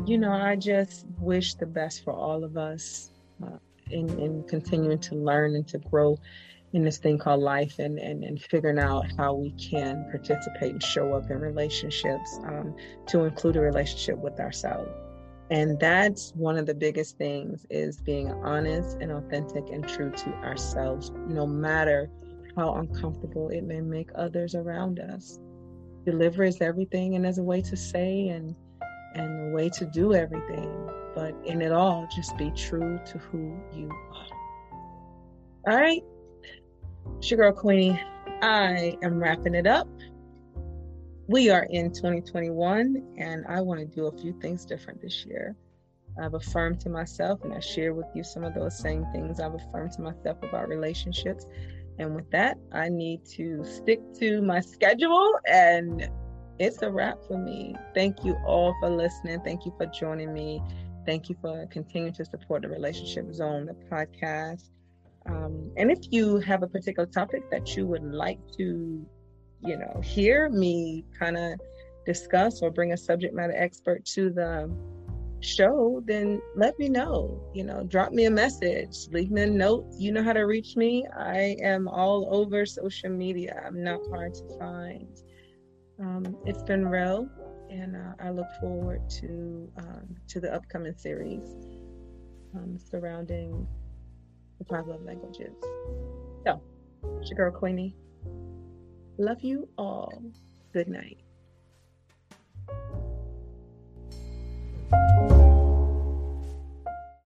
you know, I just wish the best for all of us uh, in, in continuing to learn and to grow in this thing called life and, and, and figuring out how we can participate and show up in relationships um, to include a relationship with ourselves. And that's one of the biggest things is being honest and authentic and true to ourselves no matter how uncomfortable it may make others around us deliver is everything and there's a way to say and and a way to do everything but in it all, just be true to who you are. All right, girl Queenie. I am wrapping it up. We are in 2021, and I want to do a few things different this year. I've affirmed to myself, and I share with you some of those same things I've affirmed to myself about relationships. And with that, I need to stick to my schedule, and it's a wrap for me. Thank you all for listening. Thank you for joining me. Thank you for continuing to support the Relationship Zone, the podcast. Um, and if you have a particular topic that you would like to, you know, hear me kind of discuss or bring a subject matter expert to the show, then let me know. You know, drop me a message, leave me a note. You know how to reach me. I am all over social media. I'm not hard to find. Um, it's been real, and uh, I look forward to um, to the upcoming series um, surrounding the five love languages. So, it's your girl Queenie. Love you all. Good night.